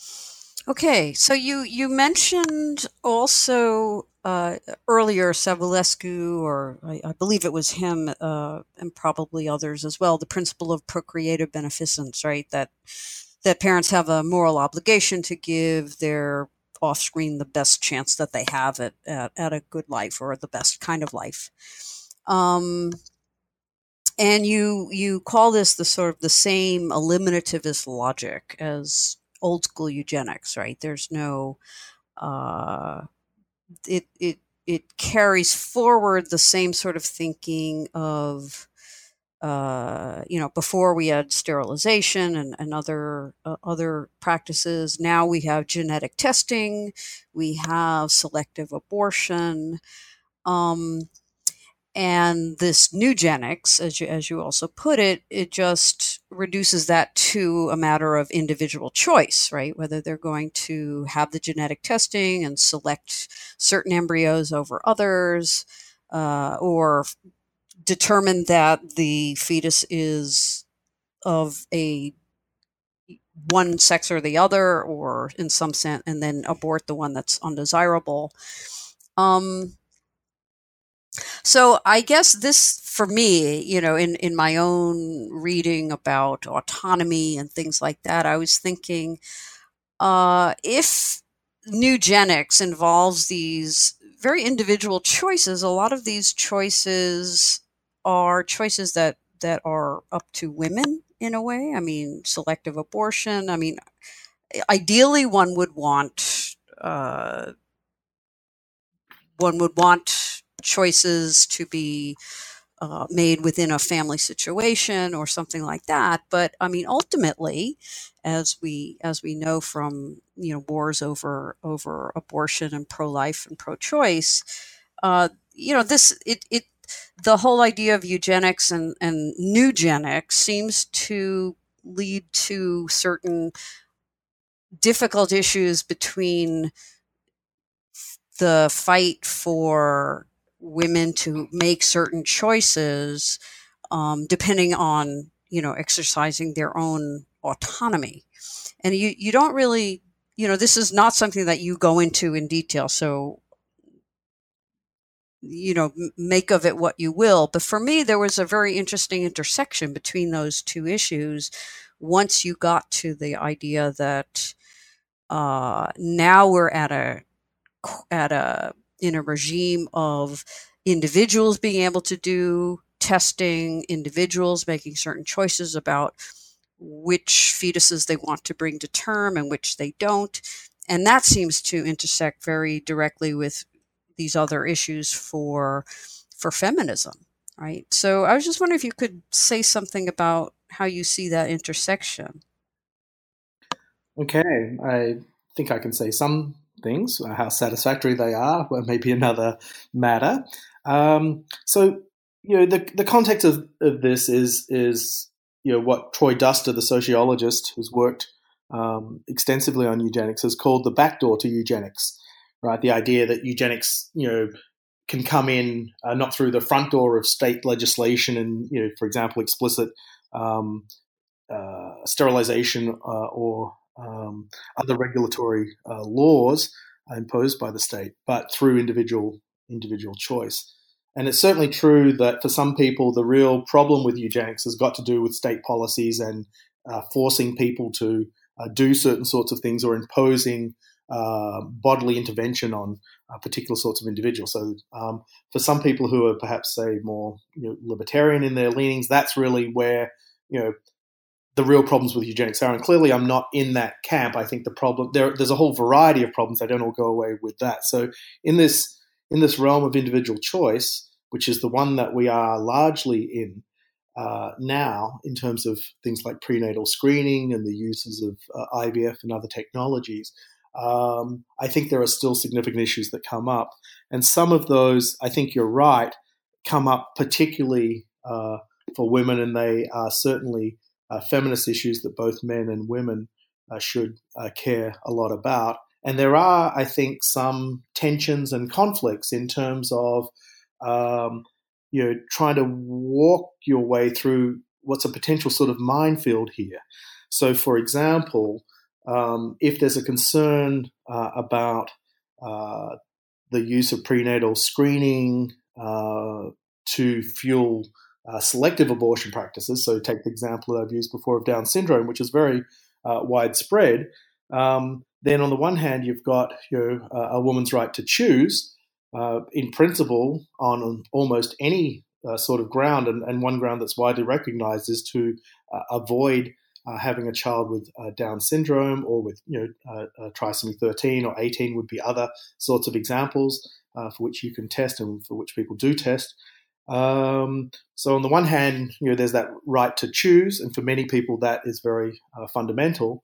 Okay, so you you mentioned also uh, earlier Savulescu, or I, I, believe it was him, uh, and probably others as well. The principle of procreative beneficence, right? That that parents have a moral obligation to give their offspring the best chance that they have at at, at a good life or the best kind of life. Um, and you you call this the sort of the same eliminativist logic as old school eugenics, right? There's no, uh, it, it, it carries forward the same sort of thinking of, uh, you know, before we had sterilization and, and other uh, other practices. Now we have genetic testing, we have selective abortion. Um, and this nugenics, as you, as you also put it, it just reduces that to a matter of individual choice, right? Whether they're going to have the genetic testing and select certain embryos over others, uh, or determine that the fetus is of a one sex or the other, or in some sense, and then abort the one that's undesirable. Um, So I guess this for me, you know, in, in my own reading about autonomy and things like that, I was thinking uh, if Nugenics involves these very individual choices, a lot of these choices are choices that, that are up to women in a way. I mean, selective abortion. I mean, ideally, one would want uh, one would want choices to be uh, made within a family situation or something like that. But I mean, ultimately, as we as we know from you know wars over over abortion and pro life and pro choice, uh, you know this it it the whole idea of eugenics and and nugenics seems to lead to certain difficult issues between the fight for women to make certain choices um, depending on you know exercising their own autonomy. And you you don't really you know this is not something that you go into in detail. So you know make of it what you will but for me there was a very interesting intersection between those two issues once you got to the idea that uh, now we're at a at a in a regime of individuals being able to do testing, individuals making certain choices about which fetuses they want to bring to term and which they don't. And that seems to intersect very directly with these other issues for for feminism, right? So I was just wondering if you could say something about how you see that intersection. Okay, I think I can say some things. Uh, how satisfactory they are well, maybe another matter. Um, so, you know, the the context of, of this is is you know what Troy Duster, the sociologist who's worked um, extensively on eugenics, has called the backdoor to eugenics. Right, the idea that eugenics, you know, can come in uh, not through the front door of state legislation and, you know, for example, explicit um, uh, sterilization uh, or um, other regulatory uh, laws imposed by the state, but through individual individual choice. And it's certainly true that for some people, the real problem with eugenics has got to do with state policies and uh, forcing people to uh, do certain sorts of things or imposing uh, bodily intervention on uh, particular sorts of individuals. So, um, for some people who are perhaps, say, more you know, libertarian in their leanings, that's really where you know the real problems with eugenics are. And clearly, I'm not in that camp. I think the problem there, there's a whole variety of problems. They don't all go away with that. So in this in this realm of individual choice, which is the one that we are largely in uh, now, in terms of things like prenatal screening and the uses of uh, IVF and other technologies. Um, I think there are still significant issues that come up, and some of those, I think you're right, come up particularly uh, for women, and they are certainly uh, feminist issues that both men and women uh, should uh, care a lot about. And there are, I think, some tensions and conflicts in terms of, um, you know, trying to walk your way through what's a potential sort of minefield here. So, for example, um, if there's a concern uh, about uh, the use of prenatal screening uh, to fuel uh, selective abortion practices. So, take the example that I've used before of Down syndrome, which is very uh, widespread. Um, then, on the one hand, you've got you know, a woman's right to choose, uh, in principle, on almost any sort of ground, and, and, one ground that's widely recognized is to avoid. Uh, having a child with Down syndrome or with you know trisomy 13 or 18 would be other sorts of examples for which you can test and for which people do test. Um, so on the one hand, you know, there's that right to choose, and for many people, that is very uh, fundamental.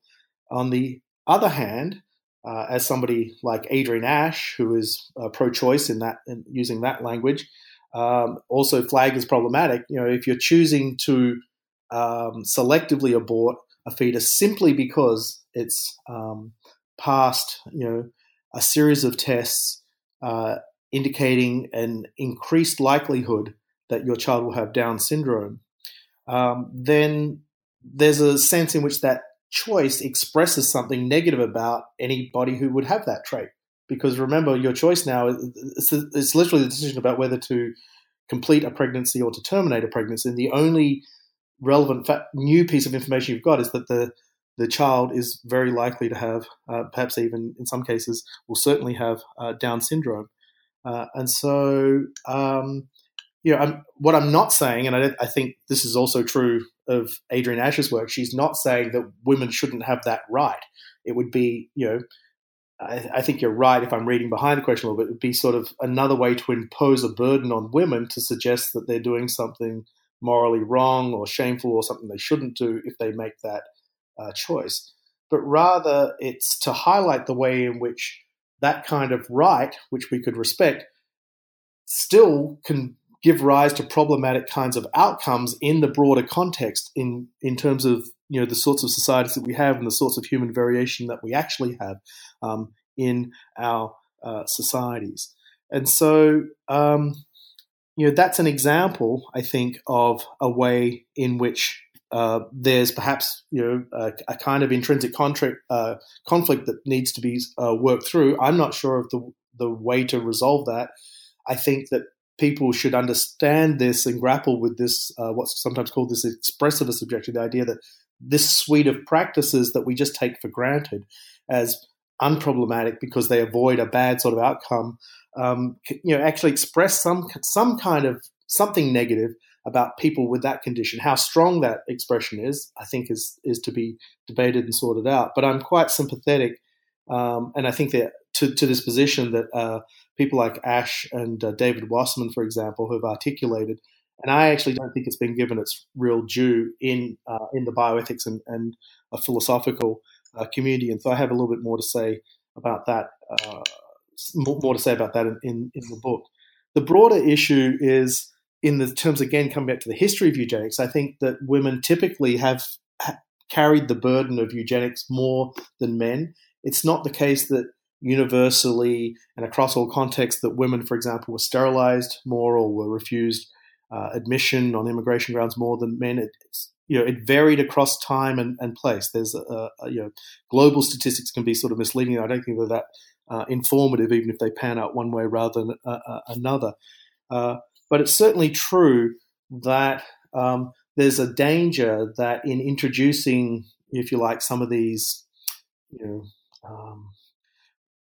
On the other hand, uh, as somebody like Adrienne Asch, who is uh, pro-choice in that, in using that language, um, also flag is problematic. You know, if you're choosing to um, selectively abort a fetus simply because it's um, passed, you know, a series of tests uh, indicating an increased likelihood that your child will have Down syndrome, um, then there's a sense in which that choice expresses something negative about anybody who would have that trait because remember, your choice now is it's literally the decision about whether to complete a pregnancy or to terminate a pregnancy. And the only relevant fa- new piece of information you've got is that the the child is very likely to have, uh, perhaps even in some cases, will certainly have uh, Down syndrome. Uh, and so, um, you know, I'm, what I'm not saying, and I, I, think this is also true of Adrienne Asch's work, she's not saying that women shouldn't have that right. It would be, you know, I, I think you're right if I'm reading behind the question a little bit, it would be sort of another way to impose a burden on women to suggest that they're doing something morally wrong or shameful or something they shouldn't do if they make that uh, choice. But rather, it's to highlight the way in which that kind of right, which we could respect, still can give rise to problematic kinds of outcomes in the broader context in in terms of you know the sorts of societies that we have and the sorts of human variation that we actually have um, in our uh, societies and so um, you know that's an example i think of a way in which uh, there's perhaps you know a, a kind of intrinsic contract, uh, conflict that needs to be uh, worked through. I'm not sure of the the way to resolve that. I think that people should understand this and grapple with this, uh, what's sometimes called this expressivist objection, the idea that this suite of practices that we just take for granted as unproblematic because they avoid a bad sort of outcome, um, you know, actually express some some kind of something negative about people with that condition. How strong that expression is, I think, is is to be debated and sorted out. But I'm quite sympathetic, um, and I think that to, to this position that uh, people like Asch and uh, David Wasserman, for example, who have articulated. And I actually don't think it's been given its real due in uh, in the bioethics and, and a philosophical uh, community. And so I have a little bit more to say about that. Uh, more to say about that in, in, in the book. The broader issue is in the terms again coming back to the history of eugenics, I think that women typically have carried the burden of eugenics more than men. It's not the case that universally and across all contexts that women, for example, were sterilized more or were refused uh, admission on immigration grounds more than men. It, you know, it varied across time and, and place. There's a, a, you know, global statistics can be sort of misleading. I don't think they're that uh, informative, even if they pan out one way rather than uh, uh another. Uh, but it's certainly true that um, there's a danger that in introducing, if you like, some of these, you know, um,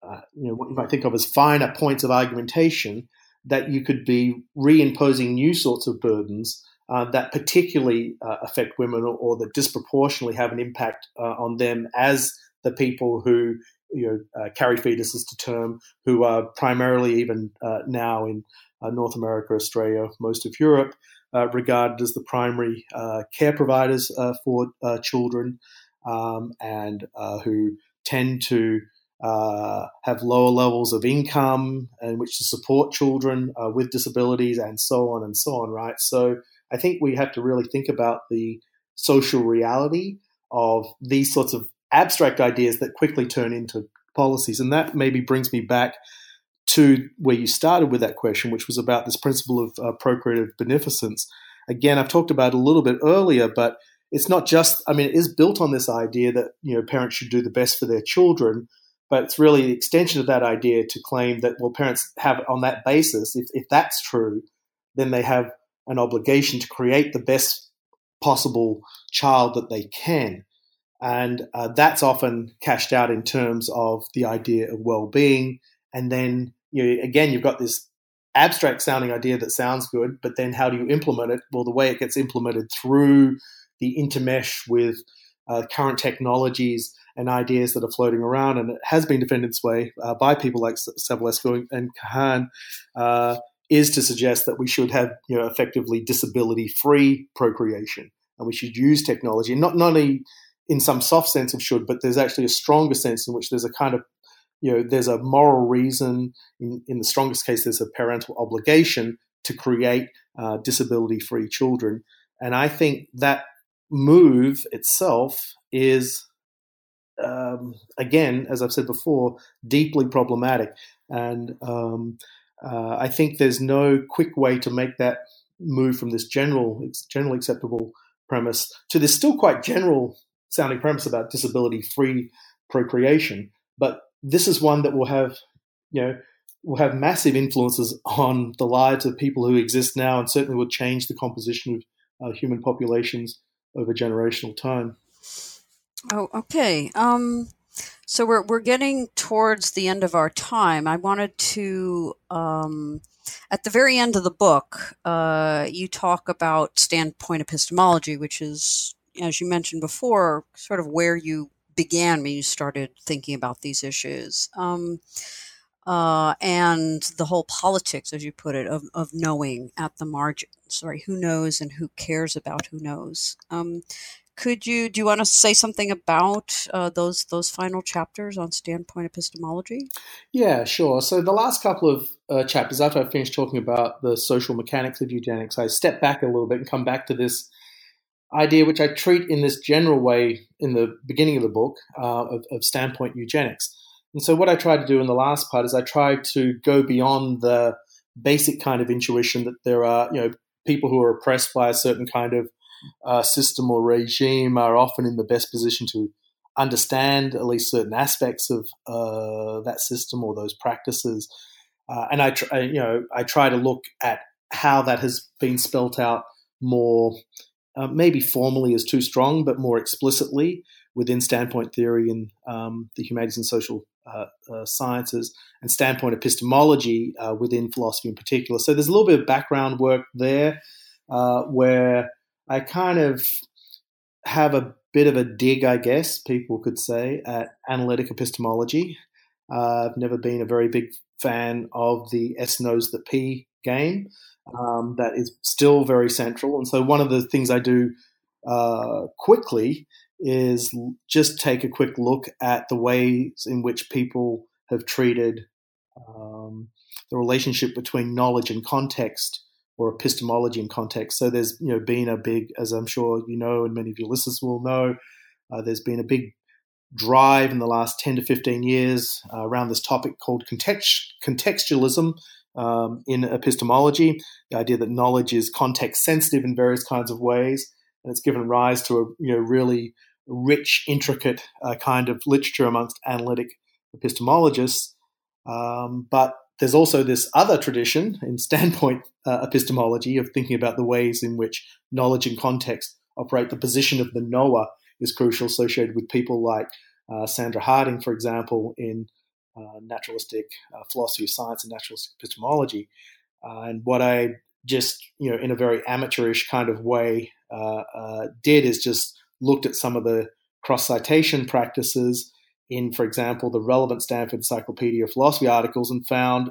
uh, you know, what you might think of as finer points of argumentation, that you could be reimposing new sorts of burdens uh, that particularly uh, affect women or, or, that disproportionately have an impact uh, on them as the people who you know uh, carry fetuses to term, who are primarily even now in North America, Australia, most of Europe, regarded as the primary care providers for children um, and who tend to uh, have lower levels of income in which to support children uh, with disabilities and so on and so on, right? So I think we have to really think about the social reality of these sorts of abstract ideas that quickly turn into policies. And that maybe brings me back to where you started with that question, which was about this principle of uh, procreative beneficence. Again, I've talked about a little bit earlier, but it's not just, I mean, it is built on this idea that, you know, parents should do the best for their children, but it's really the extension of that idea to claim that, well, parents have on that basis, if, if that's true, then they have an obligation to create the best possible child that they can. And uh, that's often cashed out in terms of the idea of well being and then you know, again, you've got this abstract sounding idea that sounds good, but then how do you implement it? Well, the way it gets implemented through the intermesh with uh, current technologies and ideas that are floating around, and it has been defended this way uh, by people like Savulescu and Kahane, uh, is to suggest that we should have, you know, effectively disability-free procreation, and we should use technology, not not only in some soft sense of should, but there's actually a stronger sense in which there's a kind of you know, there's a moral reason. In, in the strongest case, there's a parental obligation to create uh, disability-free children, and I think that move itself is, um, again, as I've said before, deeply problematic, and um, uh, I think there's no quick way to make that move from this general, generally acceptable premise to this still quite general sounding premise about disability-free procreation. But this is one that will have you know, will have massive influences on the lives of people who exist now, and certainly will change the composition of uh, human populations over generational time. Oh, okay. Um, so we're we're getting towards the end of our time. I wanted to, um, at the very end of the book, uh, you talk about standpoint epistemology, which is, as you mentioned before, sort of where you began when you started thinking about these issues. Um, uh, and the whole politics, as you put it, of, of knowing at the margins, right? Who knows and who cares about who knows. Um, could you do you want to say something about uh, those those final chapters on standpoint epistemology? Yeah, sure. So the last couple of uh, chapters, after I finished talking about the social mechanics of eugenics, I step back a little bit and come back to this idea, which I treat in this general way in the beginning of the book uh, of, of standpoint eugenics. And so what I try to do in the last part is I try to go beyond the basic kind of intuition that there are, you know, people who are oppressed by a certain kind of uh, system or regime are often in the best position to understand at least certain aspects of uh, that system or those practices. Uh, and I, try, you know, I try to look at how that has been spelt out more, uh, maybe formally is too strong, but more explicitly within standpoint theory and um, the humanities and social uh, uh, sciences and standpoint epistemology uh, within philosophy in particular. So there's a little bit of background work there where I kind of have a bit of a dig, I guess people could say, at analytic epistemology. Uh, I've never been a very big fan of the S knows the P game. Um, that is still very central. And so, one of the things I do uh, quickly is just take a quick look at the ways in which people have treated um, the relationship between knowledge and context or epistemology in context. So there's you know been a big, as I'm sure you know, and many of your listeners will know, uh, there's been a big drive in the last 10 to 15 years uh, around this topic called context, contextualism um, in epistemology. The idea that knowledge is context sensitive in various kinds of ways, and it's given rise to a you know really rich, intricate uh, kind of literature amongst analytic epistemologists. Um, but there's also this other tradition in standpoint uh, epistemology of thinking about the ways in which knowledge and context operate. The position of the knower is crucial, associated with people like uh, Sandra Harding, for example, in uh, naturalistic uh, philosophy of science and naturalistic epistemology. Uh, and what I just, you know, in a very amateurish kind of way, uh, did is just looked at some of the cross citation practices in, for example, the relevant Stanford Encyclopedia of Philosophy articles and found,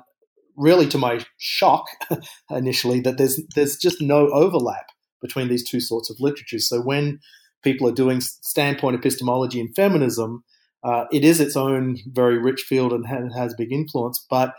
really to my shock initially, that there's there's just no overlap between these two sorts of literatures. So when people are doing standpoint epistemology and feminism, uh, it is its own very rich field and has big influence, but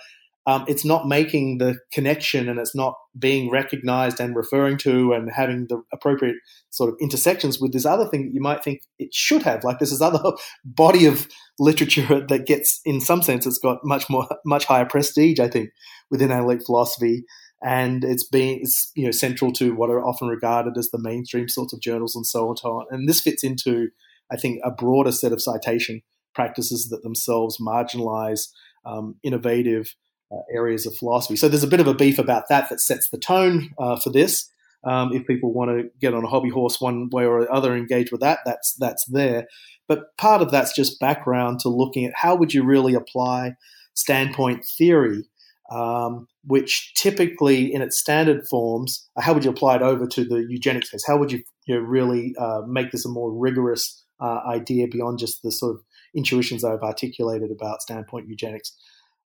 um, it's not making the connection and it's not being recognized and referring to and having the appropriate sort of intersections with this other thing that you might think it should have. Like there's this other body of literature that gets, in some sense, it's got much more, much higher prestige, I think, within analytic philosophy. And it's being, it's, you know, central to what are often regarded as the mainstream sorts of journals and so on. And this fits into, I think, a broader set of citation practices that themselves marginalize um, innovative uh, areas of philosophy. So there's a bit of a beef about that that sets the tone uh, for this. Um, if people want to get on a hobby horse one way or other, engage with that, that's that's there. But part of that's just background to looking at how would you really apply standpoint theory, um, which typically in its standard forms, uh, how would you apply it over to the eugenics case? How would you, you know, really uh, make this a more rigorous uh, idea beyond just the sort of intuitions I've articulated about standpoint eugenics?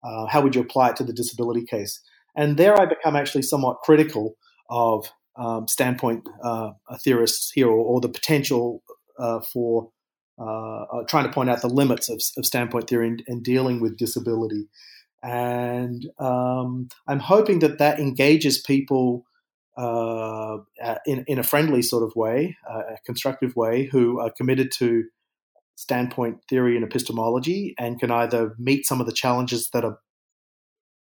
Uh, how would you apply it to the disability case? And there I become actually somewhat critical of um, standpoint uh, theorists here or, or the potential uh, for uh, uh, trying to point out the limits of, of standpoint theory and, dealing with disability. And um, I'm hoping that that engages people uh, in, in a friendly sort of way, a constructive way, who are committed to standpoint theory and epistemology and can either meet some of the challenges that are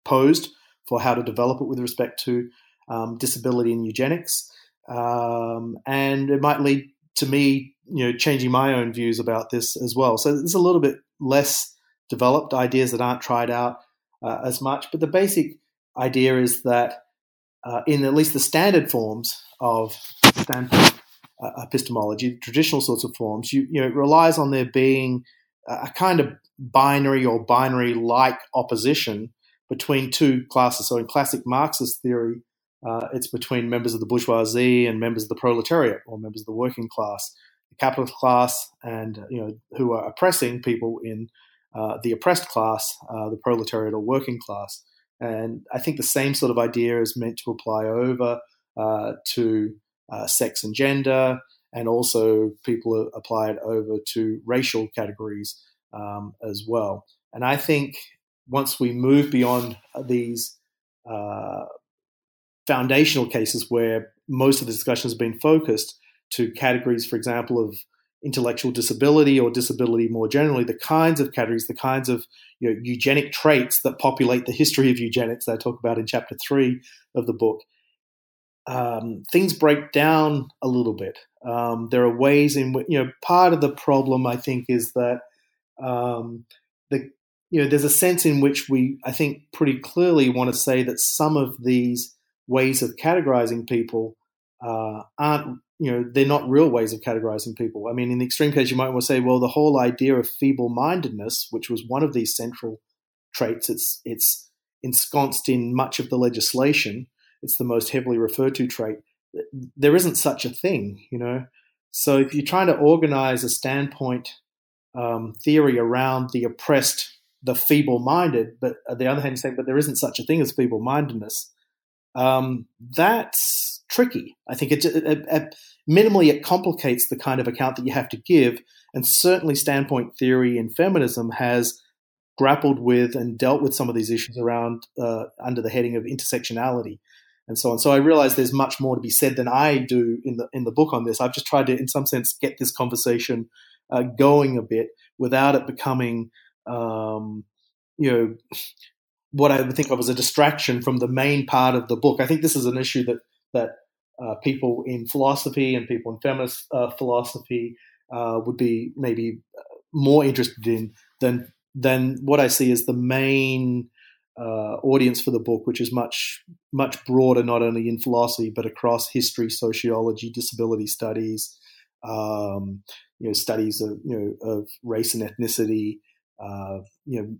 posed for how to develop it with respect to um, disability and eugenics. Um, and it might lead to me, you know, changing my own views about this as well. So it's a little bit less developed ideas that aren't tried out uh, as much. But the basic idea is that uh, in at least the standard forms of standpoint epistemology, traditional sorts of forms, you, you know, it relies on there being a kind of binary or binary-like opposition between two classes. So in classic Marxist theory, uh, it's between members of the bourgeoisie and members of the proletariat or members of the working class, the capitalist class, and you know who are oppressing people in uh, the oppressed class, uh, the proletariat or working class. And I think the same sort of idea is meant to apply over uh, to uh, sex and gender, and also people apply it over to racial categories um, as well. And I think once we move beyond these uh, foundational cases where most of the discussion has been focused to categories, for example, of intellectual disability or disability more generally, the kinds of categories, the kinds of you know, eugenic traits that populate the history of eugenics that I talk about in chapter three of the book, um, things break down a little bit. Um, there are ways in which, you know, part of the problem, I think, is that um, the you know, there's a sense in which we, I think, pretty clearly want to say that some of these ways of categorizing people uh, aren't, you know, they're not real ways of categorizing people. I mean, in the extreme case, you might want to say, well, the whole idea of feeble-mindedness, which was one of these central traits, it's it's ensconced in much of the legislation. It's the most heavily referred to trait. There isn't such a thing, you know. So if you're trying to organize a standpoint um, theory around the oppressed, the feeble-minded, but on the other hand, you say, but there isn't such a thing as feeble-mindedness. Um, that's tricky. I think it, it, it, minimally it complicates the kind of account that you have to give, and certainly standpoint theory in feminism has grappled with and dealt with some of these issues around uh, under the heading of intersectionality and so on. So I realize there's much more to be said than I do in the in the book on this. I've just tried to, in some sense, get this conversation uh, going a bit without it becoming, um, you know, what I would think of as a distraction from the main part of the book. I think this is an issue that that uh, people in philosophy and people in feminist uh, philosophy uh, would be maybe more interested in than than what I see as the main uh, audience for the book, which is much much broader, not only in philosophy but across history, sociology, disability studies, um, you know, studies of you know of race and ethnicity, uh, you know,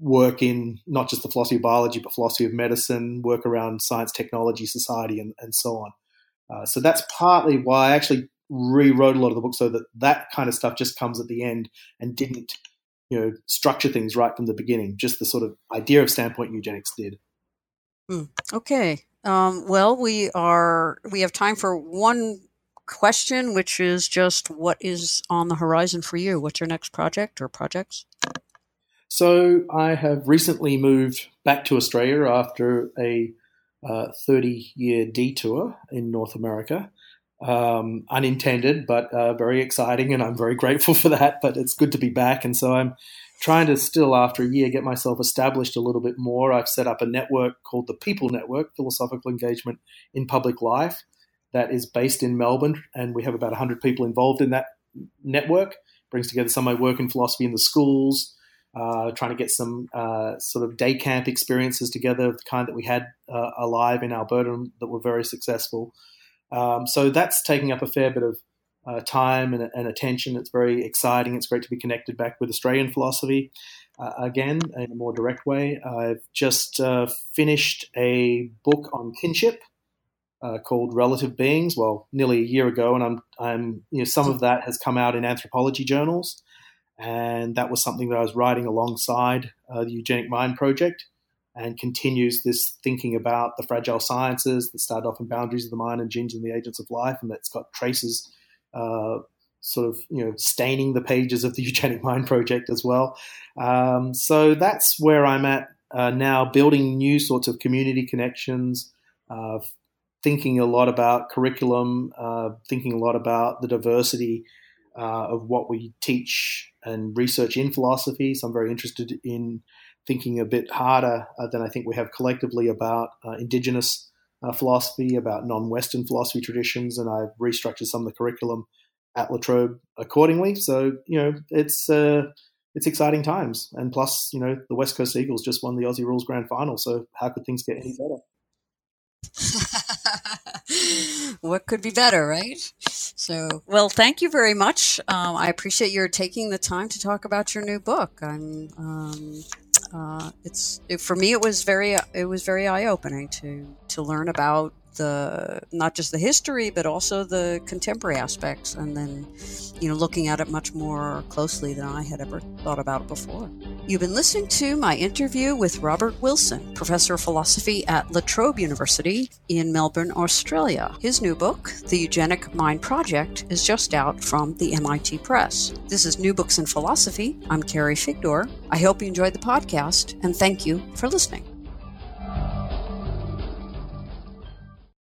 work in not just the philosophy of biology but philosophy of medicine, work around science, technology, society, and, and so on. Uh, so that's partly why I actually rewrote a lot of the book so that that kind of stuff just comes at the end and didn't you know structure things right from the beginning. Just the sort of idea of standpoint eugenics did. Mm, okay. Um, well, we are we have time for one question, which is just what is on the horizon for you? What's your next project or projects? So I have recently moved back to Australia after a uh, 30 year detour in North America. Um, unintended, but uh, very exciting, and I'm very grateful for that. But it's good to be back, and so I'm trying to still, after a year, get myself established a little bit more. I've set up a network called the People Network, Philosophical Engagement in Public Life, that is based in Melbourne, and we have about 100 people involved in that network. Brings together some of my work in philosophy in the schools, uh, trying to get some uh, sort of day camp experiences together, the kind that we had uh, alive in Alberta that were very successful. Um, so that's taking up a fair bit of uh, time and, and, attention. It's very exciting. It's great to be connected back with Australian philosophy uh, again in a more direct way. I've just uh, finished a book on kinship uh, called Relative Beings. Well, nearly a year ago, and I'm, I'm, you know, some of that has come out in anthropology journals, and that was something that I was writing alongside uh, the Eugenic Mind Project, and continues this thinking about the fragile sciences that started off in boundaries of the mind and genes and the agents of life, and that's got traces. Uh, sort of you know staining the pages of the eugenic mind project as well um, so that's where i'm at uh, now building new sorts of community connections uh, thinking a lot about curriculum, uh, thinking a lot about the diversity uh, of what we teach and research in philosophy. So I'm very interested in thinking a bit harder uh, than I think we have collectively about uh, indigenous uh, philosophy, about non-Western philosophy traditions, and I've restructured some of the curriculum at La Trobe accordingly. So you know, it's it's exciting times. And plus, you know, the West Coast Eagles just won the Aussie Rules Grand Final, so how could things get any better? what could be better, right? So, well, thank you very much. Um, I appreciate your taking the time to talk about your new book. I'm, um, uh, it's it, for me. It was very, it was very eye opening to to learn about the not just the history but also the contemporary aspects and then you know looking at it much more closely than I had ever thought about it before. You've been listening to my interview with Robert Wilson, professor of philosophy at La Trobe University in Melbourne, Australia. His new book, The Eugenic Mind Project, is just out from the MIT Press. This is New Books in Philosophy. I'm Carrie Figdor. I hope you enjoyed the podcast and thank you for listening.